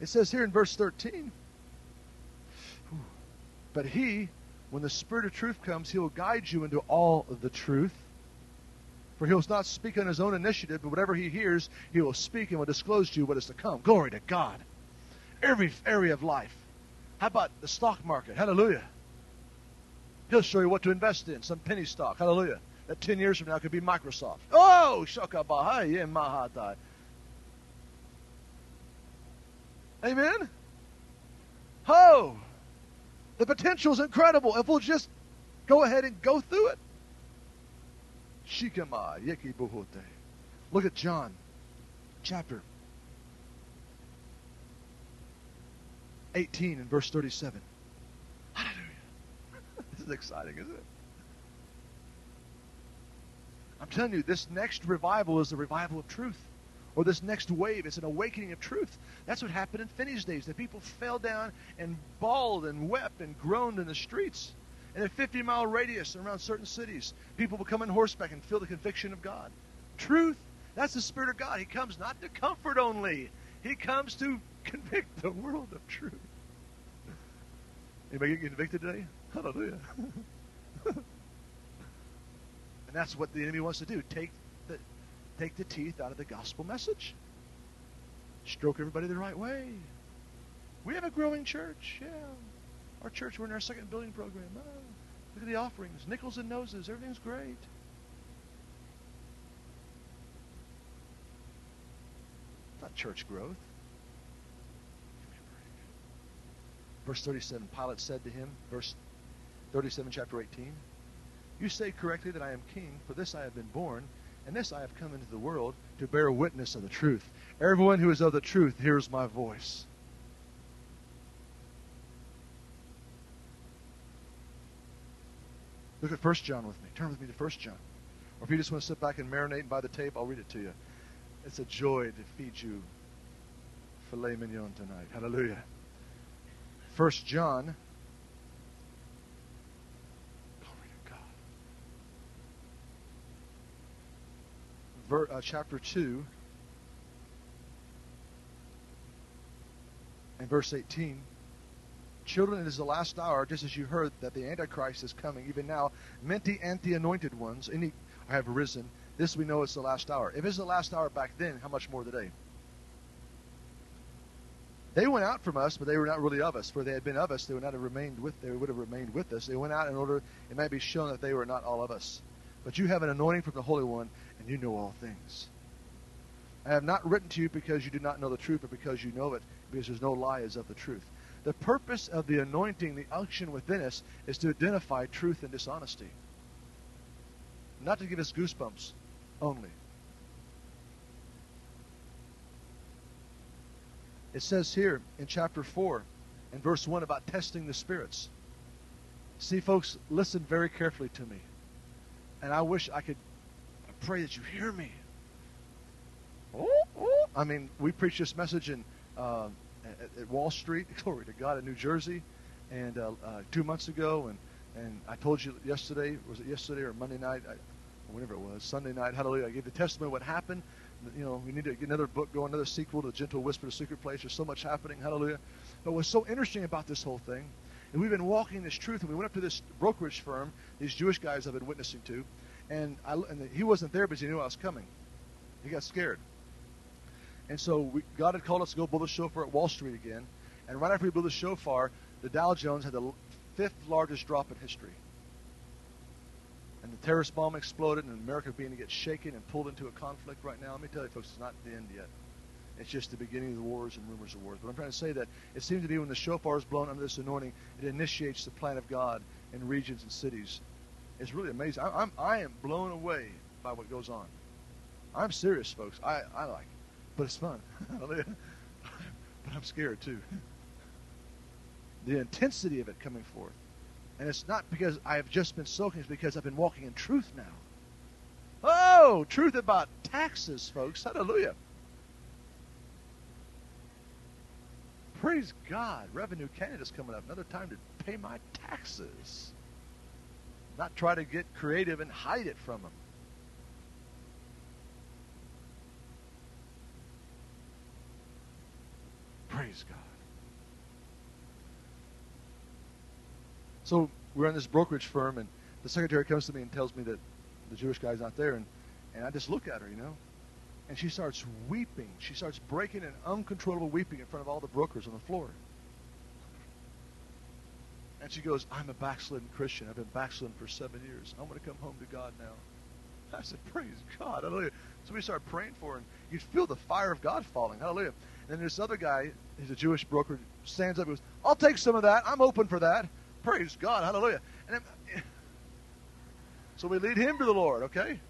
It says here in verse 13, but he when the Spirit of truth comes, He will guide you into all of the truth. For He will not speak on His own initiative, but whatever He hears, He will speak and will disclose to you what is to come. Glory to God. Every area of life. How about the stock market? Hallelujah. He'll show you what to invest in, some penny stock. Hallelujah. That 10 years from now could be Microsoft. Oh, shakabahaya mahatai. Amen? Oh, the potential is incredible if we'll just go ahead and go through it. Shikama yeki buhote. Look at John chapter 18 and verse 37. Hallelujah. this is exciting, isn't it? I'm telling you, this next revival is the revival of truth or this next wave. It's an awakening of truth. That's what happened in Finney's days. The people fell down and bawled and wept and groaned in the streets. In a 50 mile radius around certain cities, people would come on horseback and feel the conviction of God. Truth, that's the Spirit of God. He comes not to comfort only, He comes to convict the world of truth. Anybody get convicted today? Hallelujah. and that's what the enemy wants to do take the, take the teeth out of the gospel message. Stroke everybody the right way. We have a growing church, yeah. Our church, we're in our second building program. Oh, look at the offerings, nickels and noses, everything's great. Not church growth. Verse 37, Pilate said to him, verse 37, chapter 18, You say correctly that I am king, for this I have been born, and this I have come into the world to bear witness of the truth. Everyone who is of the truth hears my voice. Look at 1 John with me. Turn with me to 1 John. Or if you just want to sit back and marinate and buy the tape, I'll read it to you. It's a joy to feed you filet mignon tonight. Hallelujah. 1 John ver, uh, chapter 2 and verse 18. Children, it is the last hour, just as you heard that the Antichrist is coming. Even now, many anti anointed ones any, have risen. This we know is the last hour. If it's the last hour back then, how much more today? They went out from us, but they were not really of us. For they had been of us, they would not have remained with. They would have remained with us. They went out in order it might be shown that they were not all of us. But you have an anointing from the Holy One, and you know all things. I have not written to you because you do not know the truth, but because you know it, because there's no lie is of the truth. The purpose of the anointing, the unction within us, is to identify truth and dishonesty. Not to give us goosebumps only. It says here in chapter 4 and verse 1 about testing the spirits. See, folks, listen very carefully to me. And I wish I could pray that you hear me. I mean, we preached this message in uh, at, at, Wall Street, glory to God, in New Jersey, and uh, uh, two months ago, and and I told you yesterday, was it yesterday or Monday night, I, whenever it was, Sunday night, hallelujah, I gave the testimony of what happened. You know, we need to get another book going, another sequel to The Gentle Whisper, The Secret Place. There's so much happening, hallelujah. But what's so interesting about this whole thing, and we've been walking this truth, and we went up to this brokerage firm, these Jewish guys I've been witnessing to, and, I, and he wasn't there but he knew I was coming. He got scared. And so we, God had called us to go build a shofar at Wall Street again. And right after we built the shofar, the Dow Jones had the fifth largest drop in history. And the terrorist bomb exploded, and America began to get shaken and pulled into a conflict right now. Let me tell you, folks, it's not the end yet. It's just the beginning of the wars and rumors of wars. But I'm trying to say that it seems to be when the shofar is blown under this anointing, it initiates the plan of God in regions and cities. It's really amazing. I, I'm, I am blown away by what goes on. I'm serious, folks. I, I like it but it's fun. but I'm scared too. The intensity of it coming forth. And it's not because I have just been soaking, it's because I've been walking in truth now. Oh, truth about taxes, folks. Hallelujah. Praise God. Revenue Canada's coming up. Another time to pay my taxes. Not try to get creative and hide it from them. Praise God. So we're in this brokerage firm, and the secretary comes to me and tells me that the Jewish guy's not there, and, and I just look at her, you know, and she starts weeping. She starts breaking an uncontrollable weeping in front of all the brokers on the floor. And she goes, I'm a backslidden Christian. I've been backslidden for seven years. I want to come home to God now. I said, Praise God. Hallelujah. So we start praying for her, and you feel the fire of God falling. Hallelujah. And this other guy, he's a Jewish broker, stands up and goes, I'll take some of that. I'm open for that. Praise God. Hallelujah. And so we lead him to the Lord, okay?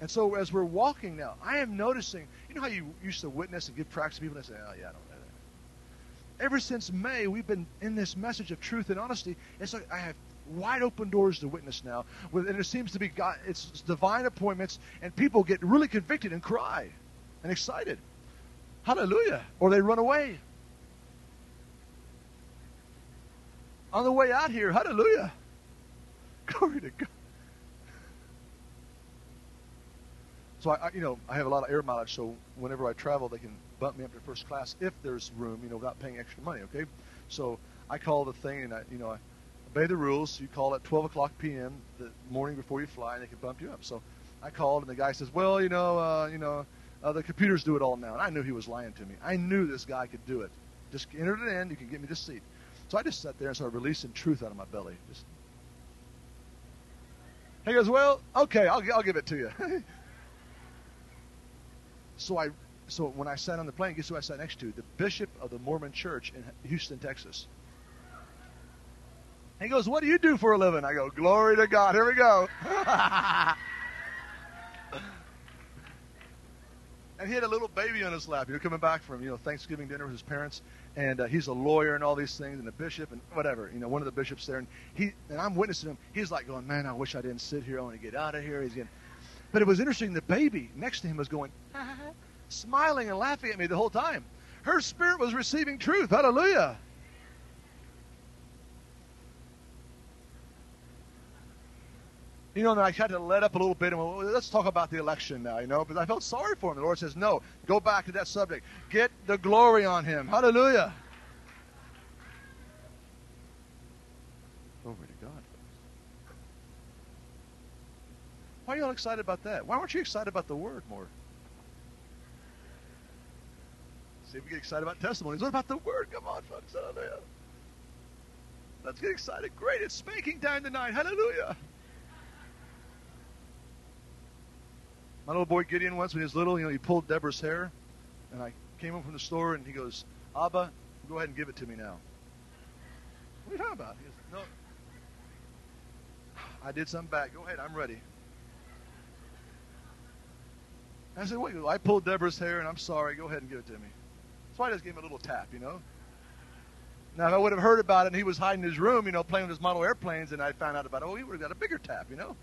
And so as we're walking now, I am noticing, you know how you used to witness and give tracts to people and say, oh, yeah, I don't. Ever since May, we've been in this message of truth and honesty. It's like I have wide open doors to witness now. And it seems to be God, it's divine appointments, and people get really convicted and cry and excited. Hallelujah. Or they run away. On the way out here, hallelujah. Glory to God. So I, I, you know, I have a lot of air mileage, so whenever I travel, they can bump me up to first class if there's room, you know, without paying extra money. Okay, so I call the thing, and I, you know, I obey the rules. You call at 12 o'clock p.m. the morning before you fly, and they can bump you up. So I called, and the guy says, "Well, you know, uh, you know, uh, the computers do it all now. And I knew he was lying to me. I knew this guy could do it. Just enter it in. You can get me this seat. So I just sat there and started releasing truth out of my belly. Just. He goes, well, okay, I'll, I'll give it to you. so I, so when I sat on the plane, guess who I sat next to? The bishop of the Mormon Church in Houston, Texas. He goes, what do you do for a living? I go, glory to God. Here we go. and he had a little baby on his lap. He was coming back from you know Thanksgiving dinner with his parents, and uh, he's a lawyer and all these things, and a bishop and whatever. You know, one of the bishops there, and he and I'm witnessing him. He's like going, "Man, I wish I didn't sit here. I want to get out of here." He's getting, but it was interesting. The baby next to him was going, smiling and laughing at me the whole time. Her spirit was receiving truth. Hallelujah. You know, and I tried to let up a little bit and let's talk about the election now, you know, but I felt sorry for him. The Lord says, no, go back to that subject. Get the glory on him. Hallelujah. Glory to God. Why are you all excited about that? Why aren't you excited about the word more? See, we get excited about testimonies. What about the word? Come on, folks. Hallelujah. Let's get excited. Great. It's spanking time tonight. Hallelujah. My little boy Gideon once when he was little, you know, he pulled Deborah's hair, and I came home from the store and he goes, Abba, go ahead and give it to me now. What are you talking about? He goes, no. I did something bad. Go ahead, I'm ready. I said, wait, I pulled Deborah's hair and I'm sorry. Go ahead and give it to me. That's why I just gave him a little tap, you know. Now, if I would have heard about it and he was hiding in his room, you know, playing with his model airplanes, and I found out about it, oh, he would have got a bigger tap, you know.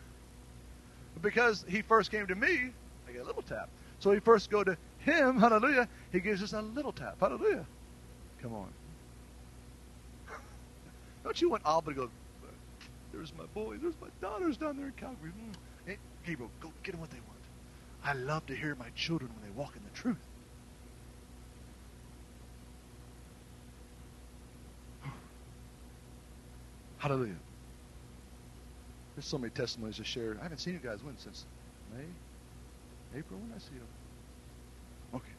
But because he first came to me, I get a little tap. So he first go to him, hallelujah, he gives us a little tap, hallelujah. Come on. Don't you want Abba to go, there's my boy, there's my daughters down there in Calgary. Mm. Hey, Gabriel, go get them what they want. I love to hear my children when they walk in the truth. Hallelujah. There's so many testimonies to share. I haven't seen you guys when since May, April when I see you. Okay.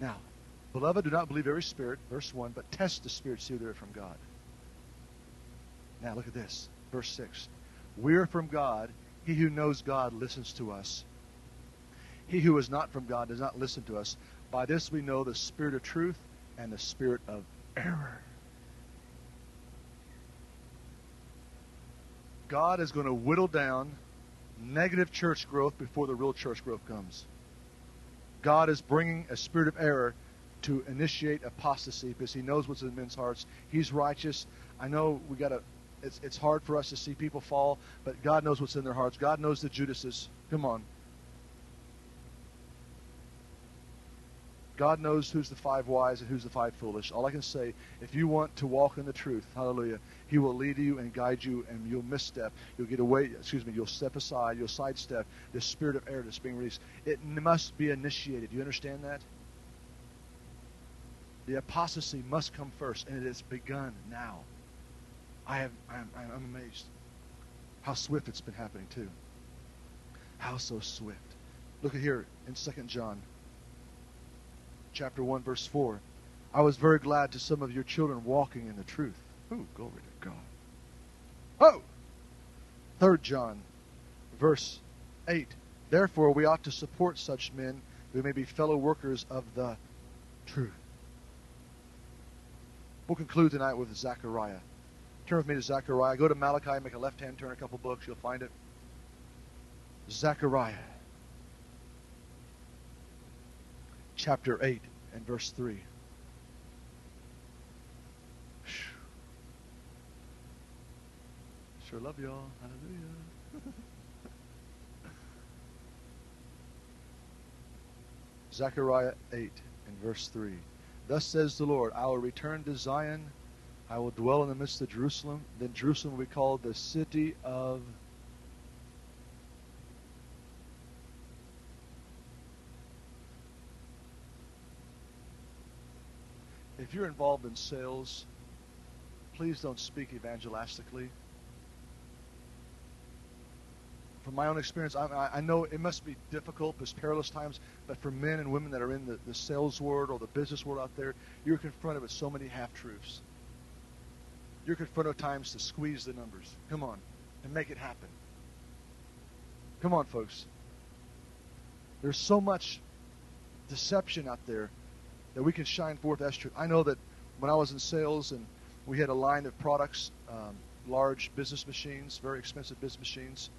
Now, beloved, do not believe every spirit, verse 1, but test the spirits, see they're from God. Now look at this. Verse 6. We are from God. He who knows God listens to us. He who is not from God does not listen to us. By this we know the spirit of truth and the spirit of error. God is going to whittle down negative church growth before the real church growth comes. God is bringing a spirit of error to initiate apostasy because He knows what's in men's hearts. He's righteous. I know we got to. It's, it's hard for us to see people fall, but God knows what's in their hearts. God knows the Judases. Come on. God knows who's the five wise and who's the five foolish. All I can say, if you want to walk in the truth, hallelujah, He will lead you and guide you, and you'll misstep. You'll get away, excuse me, you'll step aside, you'll sidestep the spirit of error that's being released. It must be initiated. You understand that? The apostasy must come first, and it has begun now. I I'm, I'm amazed how swift it's been happening, too. How so swift. Look at here in 2 John chapter 1, verse 4. I was very glad to some of your children walking in the truth. Oh, glory to God. Oh! 3 John, verse 8. Therefore, we ought to support such men who may be fellow workers of the truth. We'll conclude tonight with Zechariah. Turn with me to Zechariah. Go to Malachi, make a left hand turn a couple books, you'll find it. Zechariah. Chapter 8 and verse 3. Sure love y'all. Hallelujah. Zechariah 8 and verse 3. Thus says the Lord, I will return to Zion. I will dwell in the midst of Jerusalem. Then Jerusalem will be called the city of if you're involved in sales, please don't speak evangelistically. From my own experience, I, I, know it must be difficult, it's perilous times, but for men and women that are in the, the sales world or the business world out there, you're confronted with so many half truths. You're confronted at times to squeeze the numbers. Come on, and make it happen. Come on, folks. There's so much deception out there that we can shine forth as truth. I know that when I was in sales and we had a line of products, um, large business machines, very expensive business machines,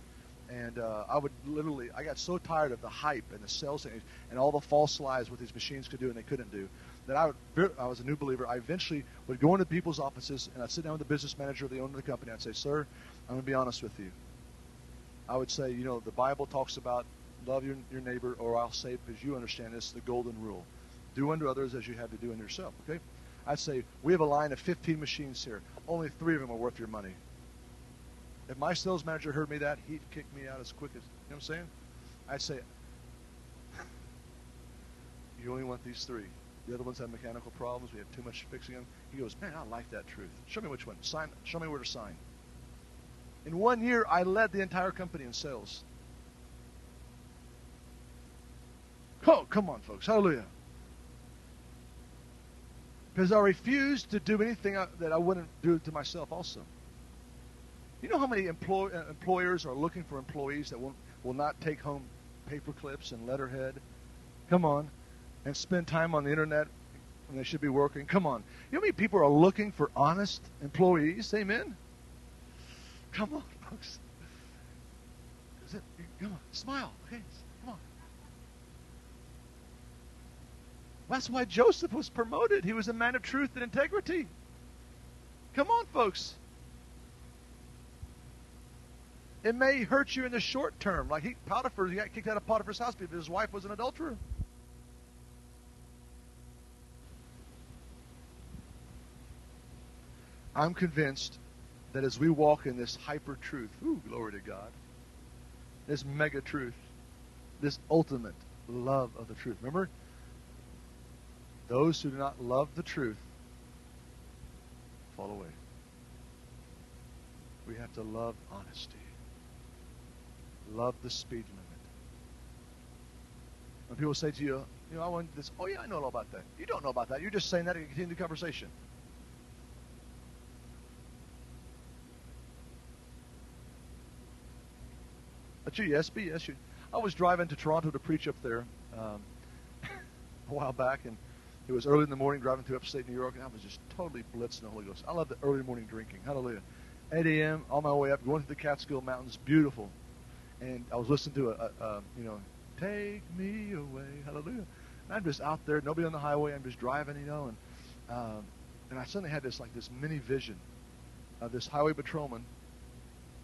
and uh, I would literally, I got so tired of the hype and the sales and, and all the false lies what these machines could do and they couldn't do, that I would, I was a new believer. I eventually would go into people's offices and I'd sit down with the business manager, or the owner of the company. I'd say, "Sir, I'm going to be honest with you." I would say, you know, the Bible talks about love your, your neighbor, or I'll say, because you understand this, the golden rule. Do unto others as you have to do unto yourself. Okay? I'd say we have a line of 15 machines here. Only three of them are worth your money. If my sales manager heard me that, he'd kick me out as quick as, you know what I'm saying? I'd say, you only want these three. The other ones have mechanical problems. We have too much fixing them. He goes, man, I like that truth. Show me which one. Sign. Show me where to sign. In one year, I led the entire company in sales. Oh, come on, folks. Hallelujah. Because I refuse to do anything that I wouldn't do to myself also. You know how many employ, uh, employers are looking for employees that will, will not take home paper clips and letterhead? Come on. And spend time on the internet when they should be working. Come on. You know how many people are looking for honest employees? Amen? Come on, folks. It, come on. Smile. Okay. Come on. That's why Joseph was promoted. He was a man of truth and integrity. Come on, folks. It may hurt you in the short term. Like he, Potiphar, he got kicked out of Potiphar's house because his wife was an adulterer. I'm convinced that as we walk in this hyper truth, ooh, glory to God, this mega truth, this ultimate love of the truth. Remember, those who do not love the truth fall away. We have to love honesty. Love the speed limit. When people say to you, you know, I want this, oh yeah, I know all about that. You don't know about that. You're just saying that to continue the conversation. That's you, yes, be yes. You. I was driving to Toronto to preach up there um, a while back, and it was early in the morning driving through upstate New York, and I was just totally blitzing the Holy Ghost. I love the early morning drinking. Hallelujah. 8 a.m. on my way up, going to the Catskill Mountains, beautiful. And I was listening to a, a, a you know, take me away, hallelujah. And I'm just out there, nobody on the highway. I'm just driving, you know, and um, and I suddenly had this like this mini vision of this highway patrolman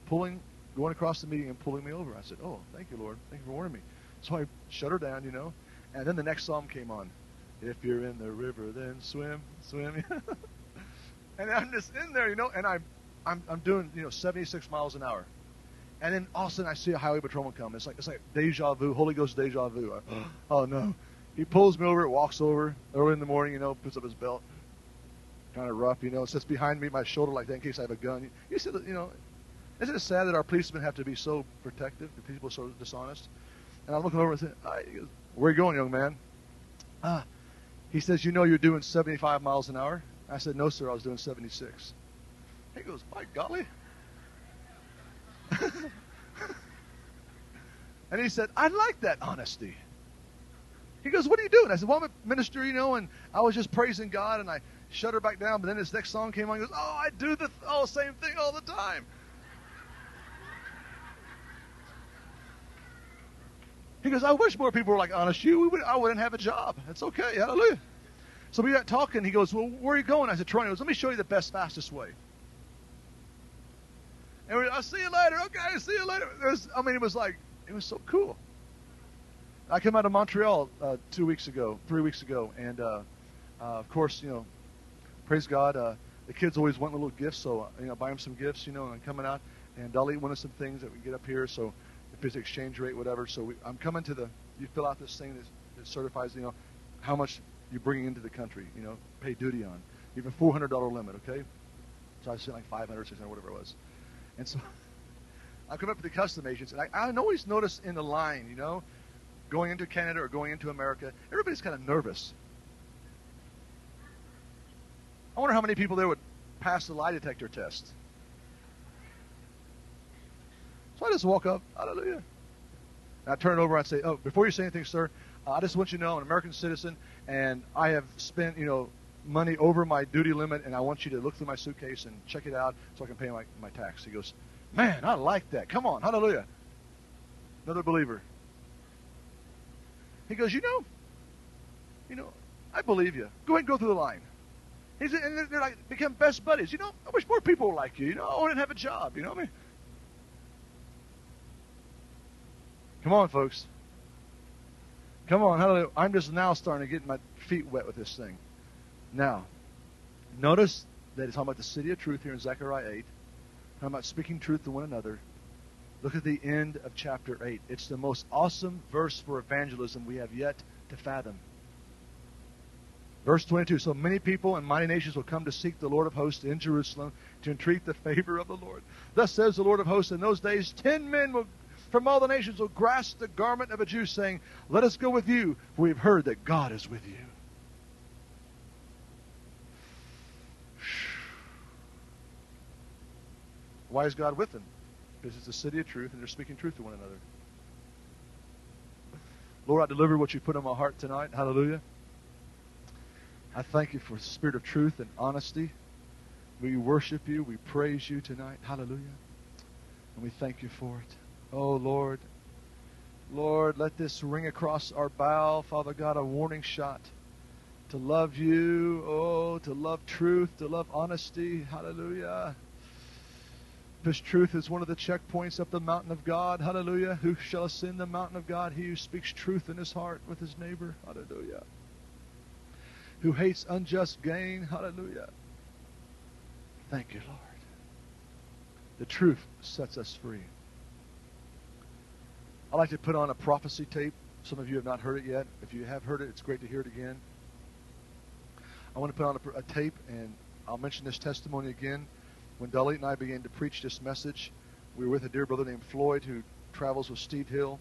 pulling, going across the median and pulling me over. I said, "Oh, thank you, Lord. Thank you for warning me." So I shut her down, you know, and then the next psalm came on. If you're in the river, then swim, swim. and I'm just in there, you know, and I'm, I'm, I'm doing, you know, 76 miles an hour. And then all of a sudden I see a highway patrolman come. It's like, it's like deja vu, Holy Ghost deja vu. I, oh no. He pulls me over, walks over early in the morning, you know, puts up his belt. Kind of rough, you know, sits behind me, my shoulder like that in case I have a gun. You see, you know, isn't it sad that our policemen have to be so protective, the people are so dishonest? And I'm looking over and saying, where are you going, young man? Ah, he says, You know you're doing 75 miles an hour? I said, No, sir, I was doing 76. He goes, My golly. and he said, I like that honesty. He goes, What are you doing? I said, Well, I'm a minister, you know, and I was just praising God and I shut her back down, but then this next song came on. He goes, Oh, I do the th- oh, same thing all the time. He goes, I wish more people were like honest you. We would, I wouldn't have a job. It's okay. Hallelujah. So we got talking. He goes, Well, where are you going? I said, Toronto. He goes, Let me show you the best, fastest way. And we, I'll see you later. Okay, see you later. Was, I mean, it was like, it was so cool. I came out of Montreal uh, two weeks ago, three weeks ago, and uh, uh, of course, you know, praise God, uh, the kids always want little gifts, so you know, buy them some gifts, you know, and I'm coming out, and Dalit wanted some things that we get up here, so it's exchange rate, whatever. So we, I'm coming to the, you fill out this thing that, certifies, you know, how much you're bringing into the country, you know, pay duty on. You have a $400 limit, okay? So I said like 500, 600, whatever it was. And so I come up to the custom agents, and I, I always notice in the line, you know, going into Canada or going into America, everybody's kind of nervous. I wonder how many people there would pass the lie detector test. So I just walk up, hallelujah. And I turn it over I say, oh, before you say anything, sir, uh, I just want you to know I'm an American citizen and I have spent, you know, money over my duty limit and I want you to look through my suitcase and check it out so I can pay my, my tax. He goes, man, I like that. Come on, hallelujah. Another believer. He goes, you know, you know, I believe you. Go ahead and go through the line. He's, and they're like, become best buddies. You know, I wish more people were like you. You know, I wouldn't have a job. You know what I mean? Come on, folks. Come on, hallelujah. I'm just now starting to get my feet wet with this thing. Now, notice that it's talking about the city of truth here in Zechariah 8, talking about speaking truth to one another. Look at the end of chapter 8. It's the most awesome verse for evangelism we have yet to fathom. Verse 22 So many people and mighty nations will come to seek the Lord of hosts in Jerusalem to entreat the favor of the Lord. Thus says the Lord of hosts, in those days ten men will from all the nations will grasp the garment of a Jew, saying, Let us go with you, for we've heard that God is with you. Why is God with them? Because it's a city of truth and they're speaking truth to one another. Lord, I deliver what you put in my heart tonight. Hallelujah. I thank you for the spirit of truth and honesty. We worship you. We praise you tonight. Hallelujah. And we thank you for it. Oh, Lord. Lord, let this ring across our bow, Father God, a warning shot to love you, oh, to love truth, to love honesty. Hallelujah. This truth is one of the checkpoints up the mountain of God. Hallelujah. Who shall ascend the mountain of God? He who speaks truth in his heart with his neighbor. Hallelujah. Who hates unjust gain. Hallelujah. Thank you, Lord. The truth sets us free. I like to put on a prophecy tape. Some of you have not heard it yet. If you have heard it, it's great to hear it again. I want to put on a, a tape, and I'll mention this testimony again. When Dalit and I began to preach this message, we were with a dear brother named Floyd who travels with Steve Hill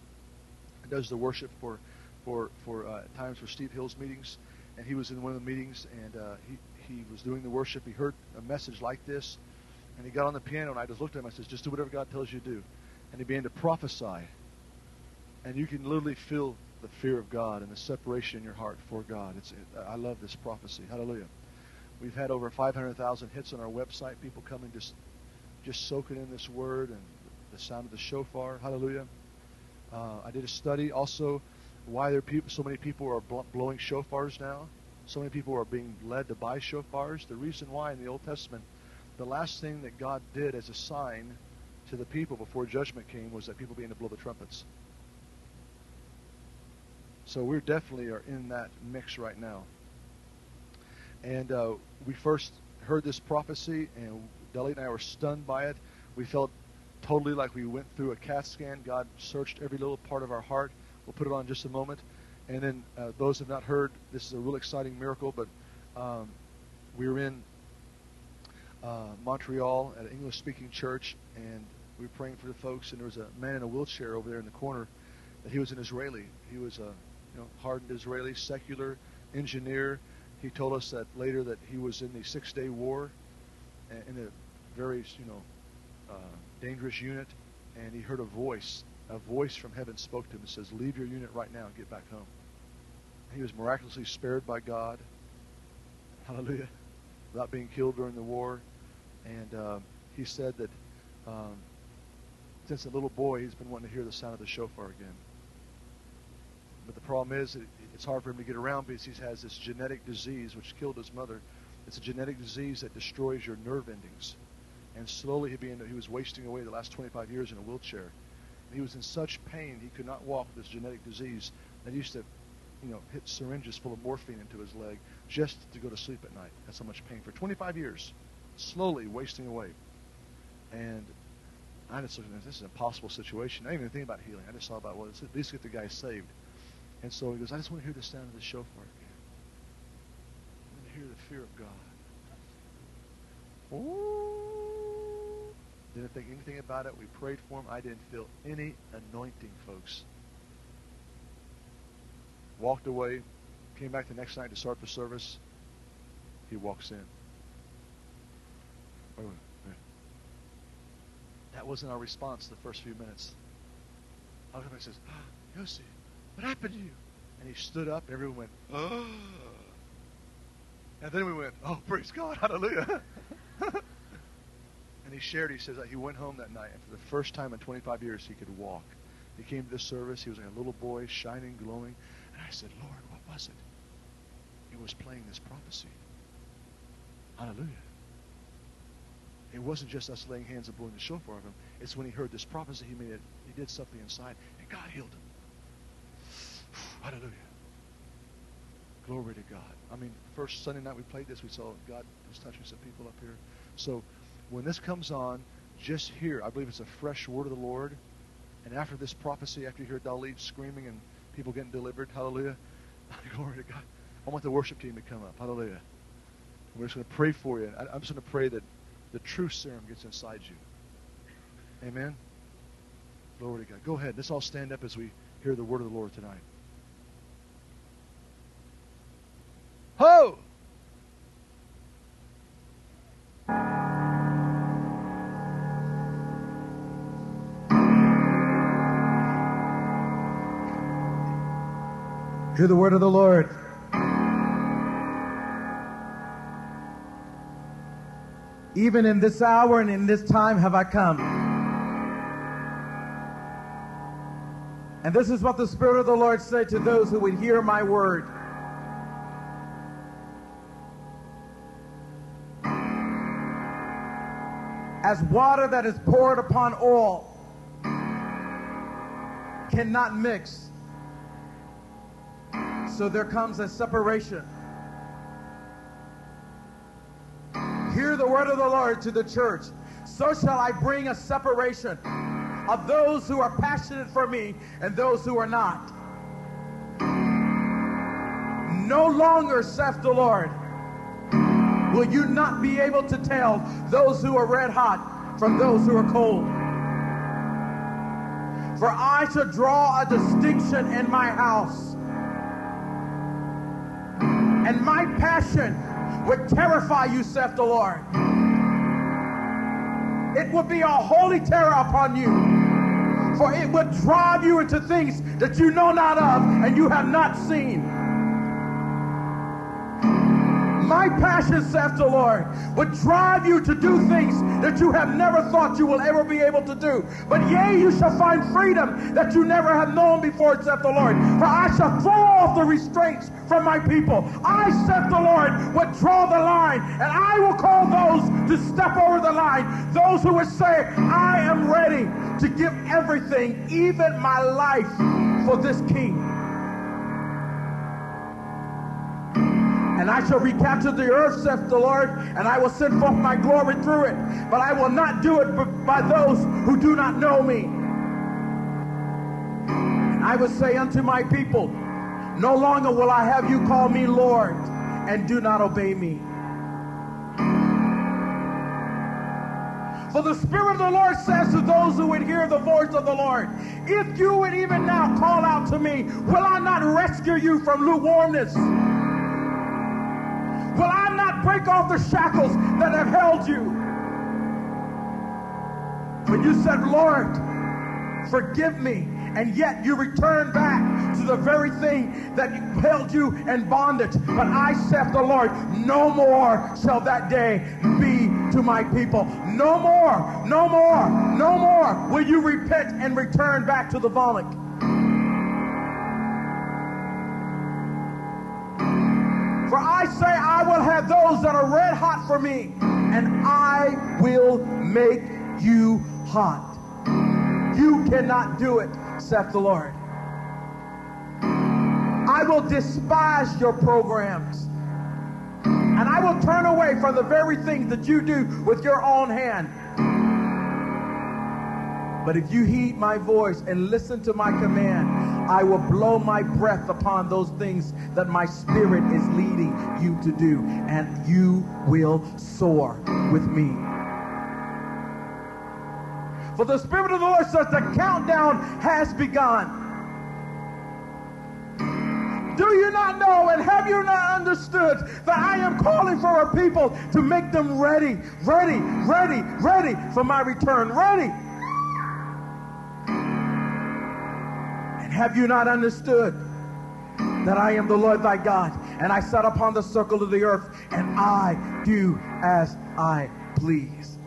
and does the worship for for for uh, times for Steve Hill's meetings. And he was in one of the meetings, and uh, he he was doing the worship. He heard a message like this, and he got on the piano, and I just looked at him. I said, "Just do whatever God tells you to do." And he began to prophesy, and you can literally feel the fear of God and the separation in your heart for God. It's it, I love this prophecy. Hallelujah. We've had over 500,000 hits on our website. People coming just just soaking in this word and the sound of the shofar. Hallelujah. Uh, I did a study also why there people, so many people are bl- blowing shofars now. So many people are being led to buy shofars. The reason why in the Old Testament, the last thing that God did as a sign to the people before judgment came was that people began to blow the trumpets. So we definitely are in that mix right now. And uh, we first heard this prophecy, and Dalit and I were stunned by it. We felt totally like we went through a CAT scan. God searched every little part of our heart. We'll put it on in just a moment. And then uh, those have not heard, this is a real exciting miracle, but um, we were in uh, Montreal at an English-speaking church, and we were praying for the folks, and there was a man in a wheelchair over there in the corner, that he was an Israeli. He was a you know, hardened Israeli, secular engineer. He told us that later that he was in the Six Day War, in a very you know uh, dangerous unit, and he heard a voice. A voice from heaven spoke to him and says, "Leave your unit right now and get back home." He was miraculously spared by God. Hallelujah. Without being killed during the war. And uh, he said that um, since a little boy, he's been wanting to hear the sound of the shofar again. But the problem is, it's hard for him to get around because he has this genetic disease which killed his mother. It's a genetic disease that destroys your nerve endings. And slowly he, he was wasting away the last 25 years in a wheelchair. And he was in such pain he could not walk with this genetic disease that he used to you know, hit syringes full of morphine into his leg just to go to sleep at night. That's how much pain for 25 years, slowly wasting away. And I just looked at this, this is an impossible situation. I didn't even think about healing. I just thought about, well, at least get the guy saved. And so he goes, I just want to hear the sound of the shofar again. I want to hear the fear of God. Ooh. Didn't think anything about it. We prayed for him. I didn't feel any anointing, folks walked away, came back the next night to start the service. He walks in. That wasn't our response the first few minutes. I Everybody says, oh, Yossi, what happened to you? And he stood up, and everyone went, oh. And then we went, oh, praise God, hallelujah. and he shared, he says that he went home that night, and for the first time in 25 years, he could walk. He came to the service. He was like a little boy, shining, glowing. And I said, Lord, what was it? It was playing this prophecy. Hallelujah. It wasn't just us laying hands and blowing the shofar of him. It's when he heard this prophecy, he made it, he did something inside, and God healed him. Hallelujah. Glory to God. I mean, first Sunday night we played this, we saw God was touching some people up here. So when this comes on, just hear. I believe it's a fresh word of the Lord. And after this prophecy, after you hear Dalit screaming and people getting delivered. Hallelujah. Glory to God. I want the worship team to come up. Hallelujah. We're just going to pray for you. I'm just going to pray that the true serum gets inside you. Amen. Glory to God. Go ahead. Let's all stand up as we hear the word of the Lord tonight. Ho! Hear the word of the Lord. Even in this hour and in this time have I come. And this is what the Spirit of the Lord said to those who would hear my word. As water that is poured upon all cannot mix, so there comes a separation. Hear the word of the Lord to the church. So shall I bring a separation of those who are passionate for me and those who are not. No longer, saith the Lord, will you not be able to tell those who are red hot from those who are cold. For I shall draw a distinction in my house. And my passion would terrify you, saith the Lord. It would be a holy terror upon you. For it would drive you into things that you know not of and you have not seen. My passion, saith the Lord, would drive you to do things that you have never thought you will ever be able to do. But yea, you shall find freedom that you never have known before, saith the Lord. For I shall throw off the restraints from my people. I, saith the Lord, would draw the line, and I will call those to step over the line. Those who would say, I am ready to give everything, even my life, for this king. And I shall recapture the earth, saith the Lord, and I will send forth my glory through it. But I will not do it by those who do not know me. And I will say unto my people, No longer will I have you call me Lord, and do not obey me. For the Spirit of the Lord says to those who would hear the voice of the Lord, If you would even now call out to me, will I not rescue you from lukewarmness? Will I not break off the shackles that have held you? When you said, Lord, forgive me, and yet you return back to the very thing that held you in bondage. But I said, the Lord, no more shall that day be to my people. No more, no more, no more will you repent and return back to the vomit. For I say, I will have those that are red hot for me, and I will make you hot. You cannot do it, saith the Lord. I will despise your programs. And I will turn away from the very things that you do with your own hand. But if you heed my voice and listen to my command, I will blow my breath upon those things that my spirit is leading you to do, and you will soar with me. For the Spirit of the Lord says the countdown has begun. Do you not know and have you not understood that I am calling for a people to make them ready, ready, ready, ready for my return? Ready. Have you not understood that I am the Lord thy God, and I sat upon the circle of the earth, and I do as I please?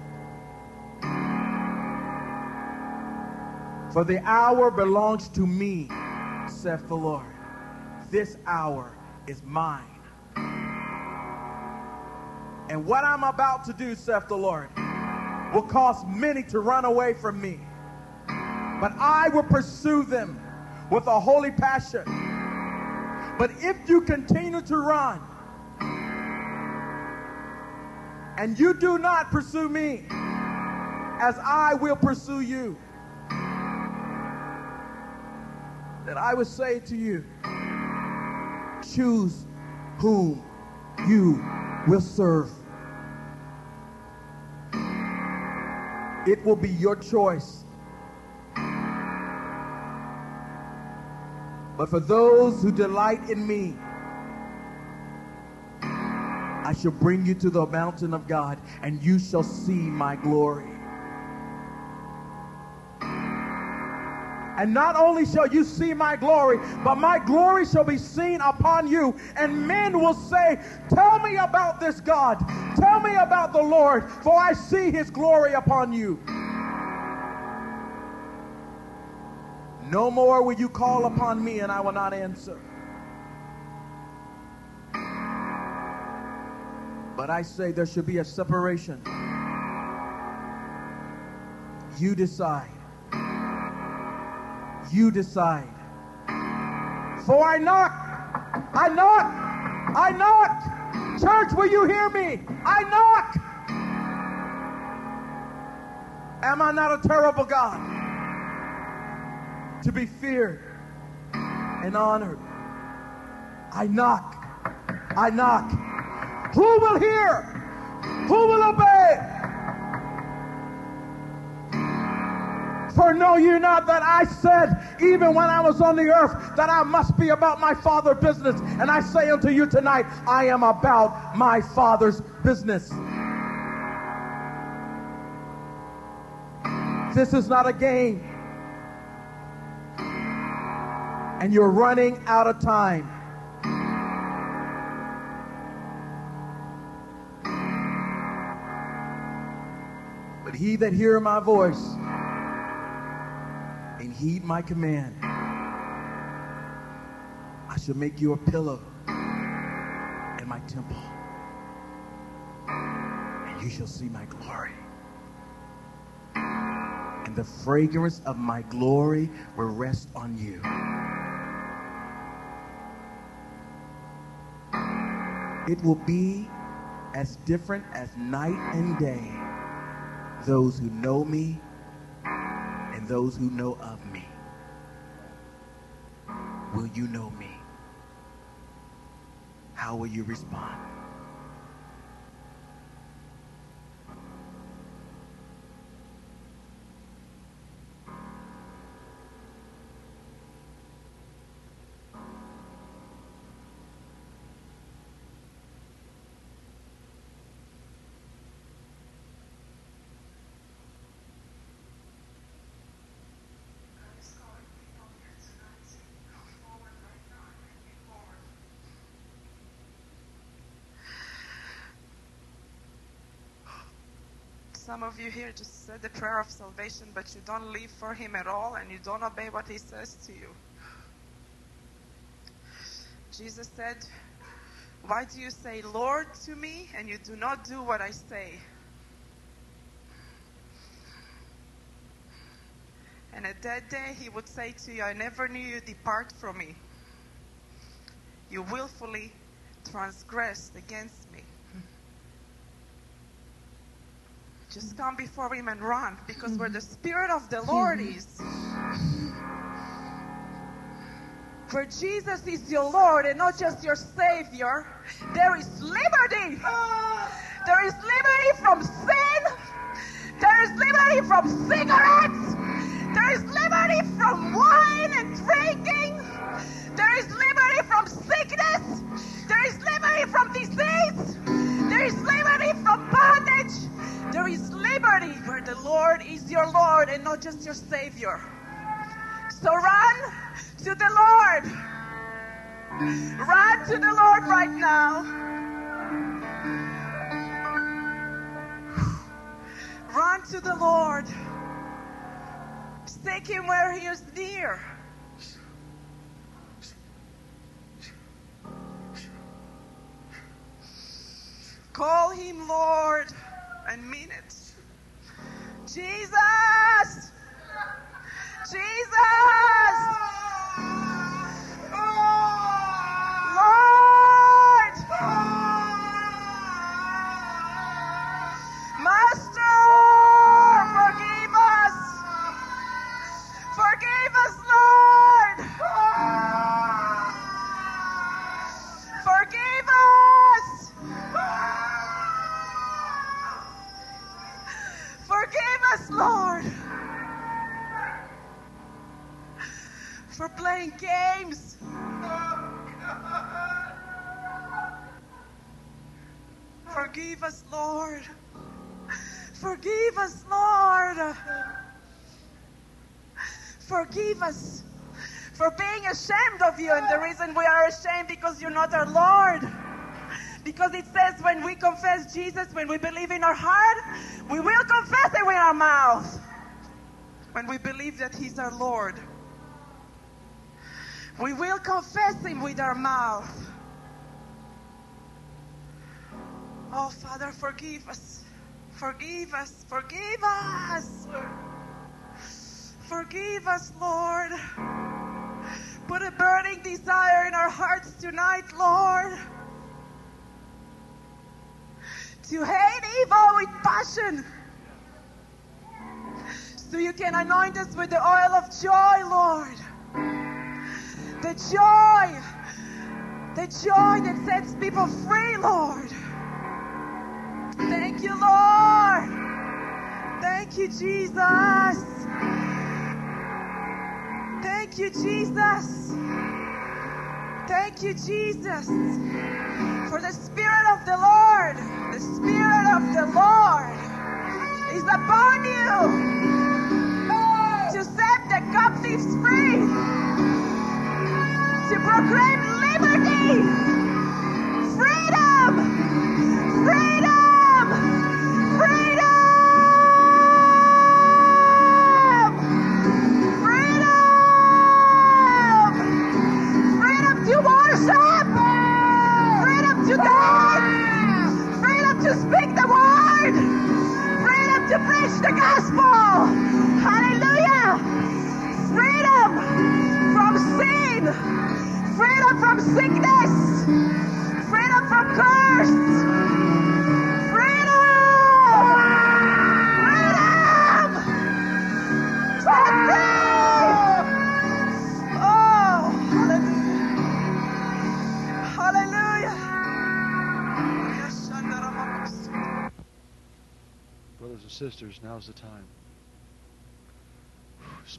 For the hour belongs to me, saith the Lord. This hour is mine. And what I'm about to do, saith the Lord, will cause many to run away from me. But I will pursue them with a holy passion. But if you continue to run and you do not pursue me as I will pursue you, then I would say to you, choose whom you will serve. It will be your choice. But for those who delight in me, I shall bring you to the mountain of God, and you shall see my glory. And not only shall you see my glory, but my glory shall be seen upon you. And men will say, Tell me about this God. Tell me about the Lord, for I see his glory upon you. No more will you call upon me, and I will not answer. But I say there should be a separation. You decide. You decide. For I knock. I knock. I knock. Church, will you hear me? I knock. Am I not a terrible God? To be feared and honored. I knock. I knock. Who will hear? Who will obey? For know you not that I said, even when I was on the earth, that I must be about my Father's business. And I say unto you tonight, I am about my Father's business. This is not a game. And you're running out of time. But he that hear my voice and heed my command, I shall make you a pillow in my temple, and you shall see my glory. And the fragrance of my glory will rest on you. It will be as different as night and day those who know me and those who know of me. Will you know me? How will you respond? Some of you here just said the prayer of salvation, but you don't live for Him at all and you don't obey what He says to you. Jesus said, Why do you say Lord to me and you do not do what I say? And at that day, He would say to you, I never knew you, depart from me. You willfully transgressed against me. Just come before him and run because where the Spirit of the hmm. Lord is, where Jesus is your Lord and not just your Savior, there is liberty. There is liberty from sin. There is liberty from cigarettes. There is liberty from wine and drinking. There is liberty from sickness. There is liberty from disease. There is liberty. There is liberty where the Lord is your Lord and not just your Savior. So run to the Lord. Run to the Lord right now. Run to the Lord. Seek Him where He is near. Call Him Lord and mean it. Jesus! Jesus! Jesus, when we believe in our heart, we will confess it with our mouth. When we believe that He's our Lord, we will confess Him with our mouth. Oh, Father, forgive us. Forgive us. Forgive us. Forgive us, Lord. Put a burning desire in our hearts tonight, Lord. To hate evil with passion. So you can anoint us with the oil of joy, Lord. The joy. The joy that sets people free, Lord. Thank you, Lord. Thank you, Jesus. Thank you, Jesus. Thank you, Jesus. For the Spirit of the Lord, the Spirit of the Lord is upon you. To set the captives free, to proclaim liberty,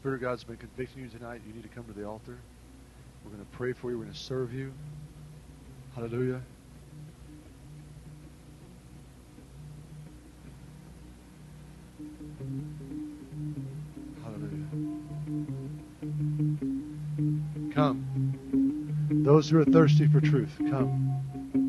Spirit of God's been convicting you tonight. You need to come to the altar. We're going to pray for you. We're going to serve you. Hallelujah. Hallelujah. Come. Those who are thirsty for truth, come.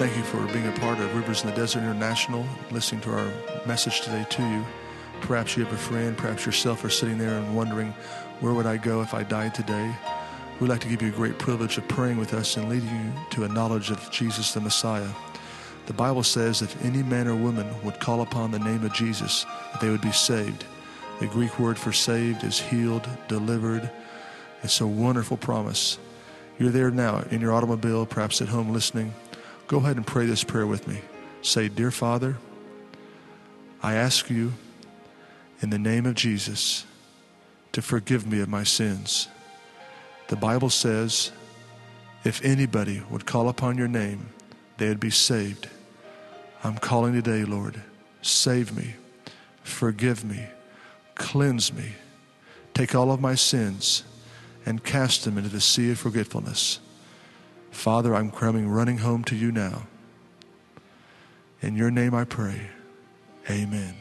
Thank you for being a part of Rivers in the Desert International, listening to our message today to you. Perhaps you have a friend, perhaps yourself are sitting there and wondering, where would I go if I died today? We'd like to give you a great privilege of praying with us and leading you to a knowledge of Jesus the Messiah. The Bible says if any man or woman would call upon the name of Jesus, they would be saved. The Greek word for saved is healed, delivered. It's a wonderful promise. You're there now in your automobile, perhaps at home listening. Go ahead and pray this prayer with me. Say, Dear Father, I ask you in the name of Jesus to forgive me of my sins. The Bible says, if anybody would call upon your name, they would be saved. I'm calling today, Lord. Save me. forgive me, cleanse me, take all of my sins, and cast them into the sea of forgetfulness. Father, I'm coming running home to you now. In your name I pray. Amen.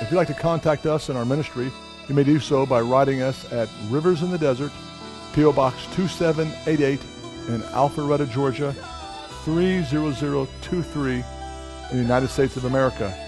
If you'd like to contact us in our ministry, you may do so by writing us at Rivers in the Desert, P.O. Box 2788 in Alpharetta, Georgia 30023 in the United States of America.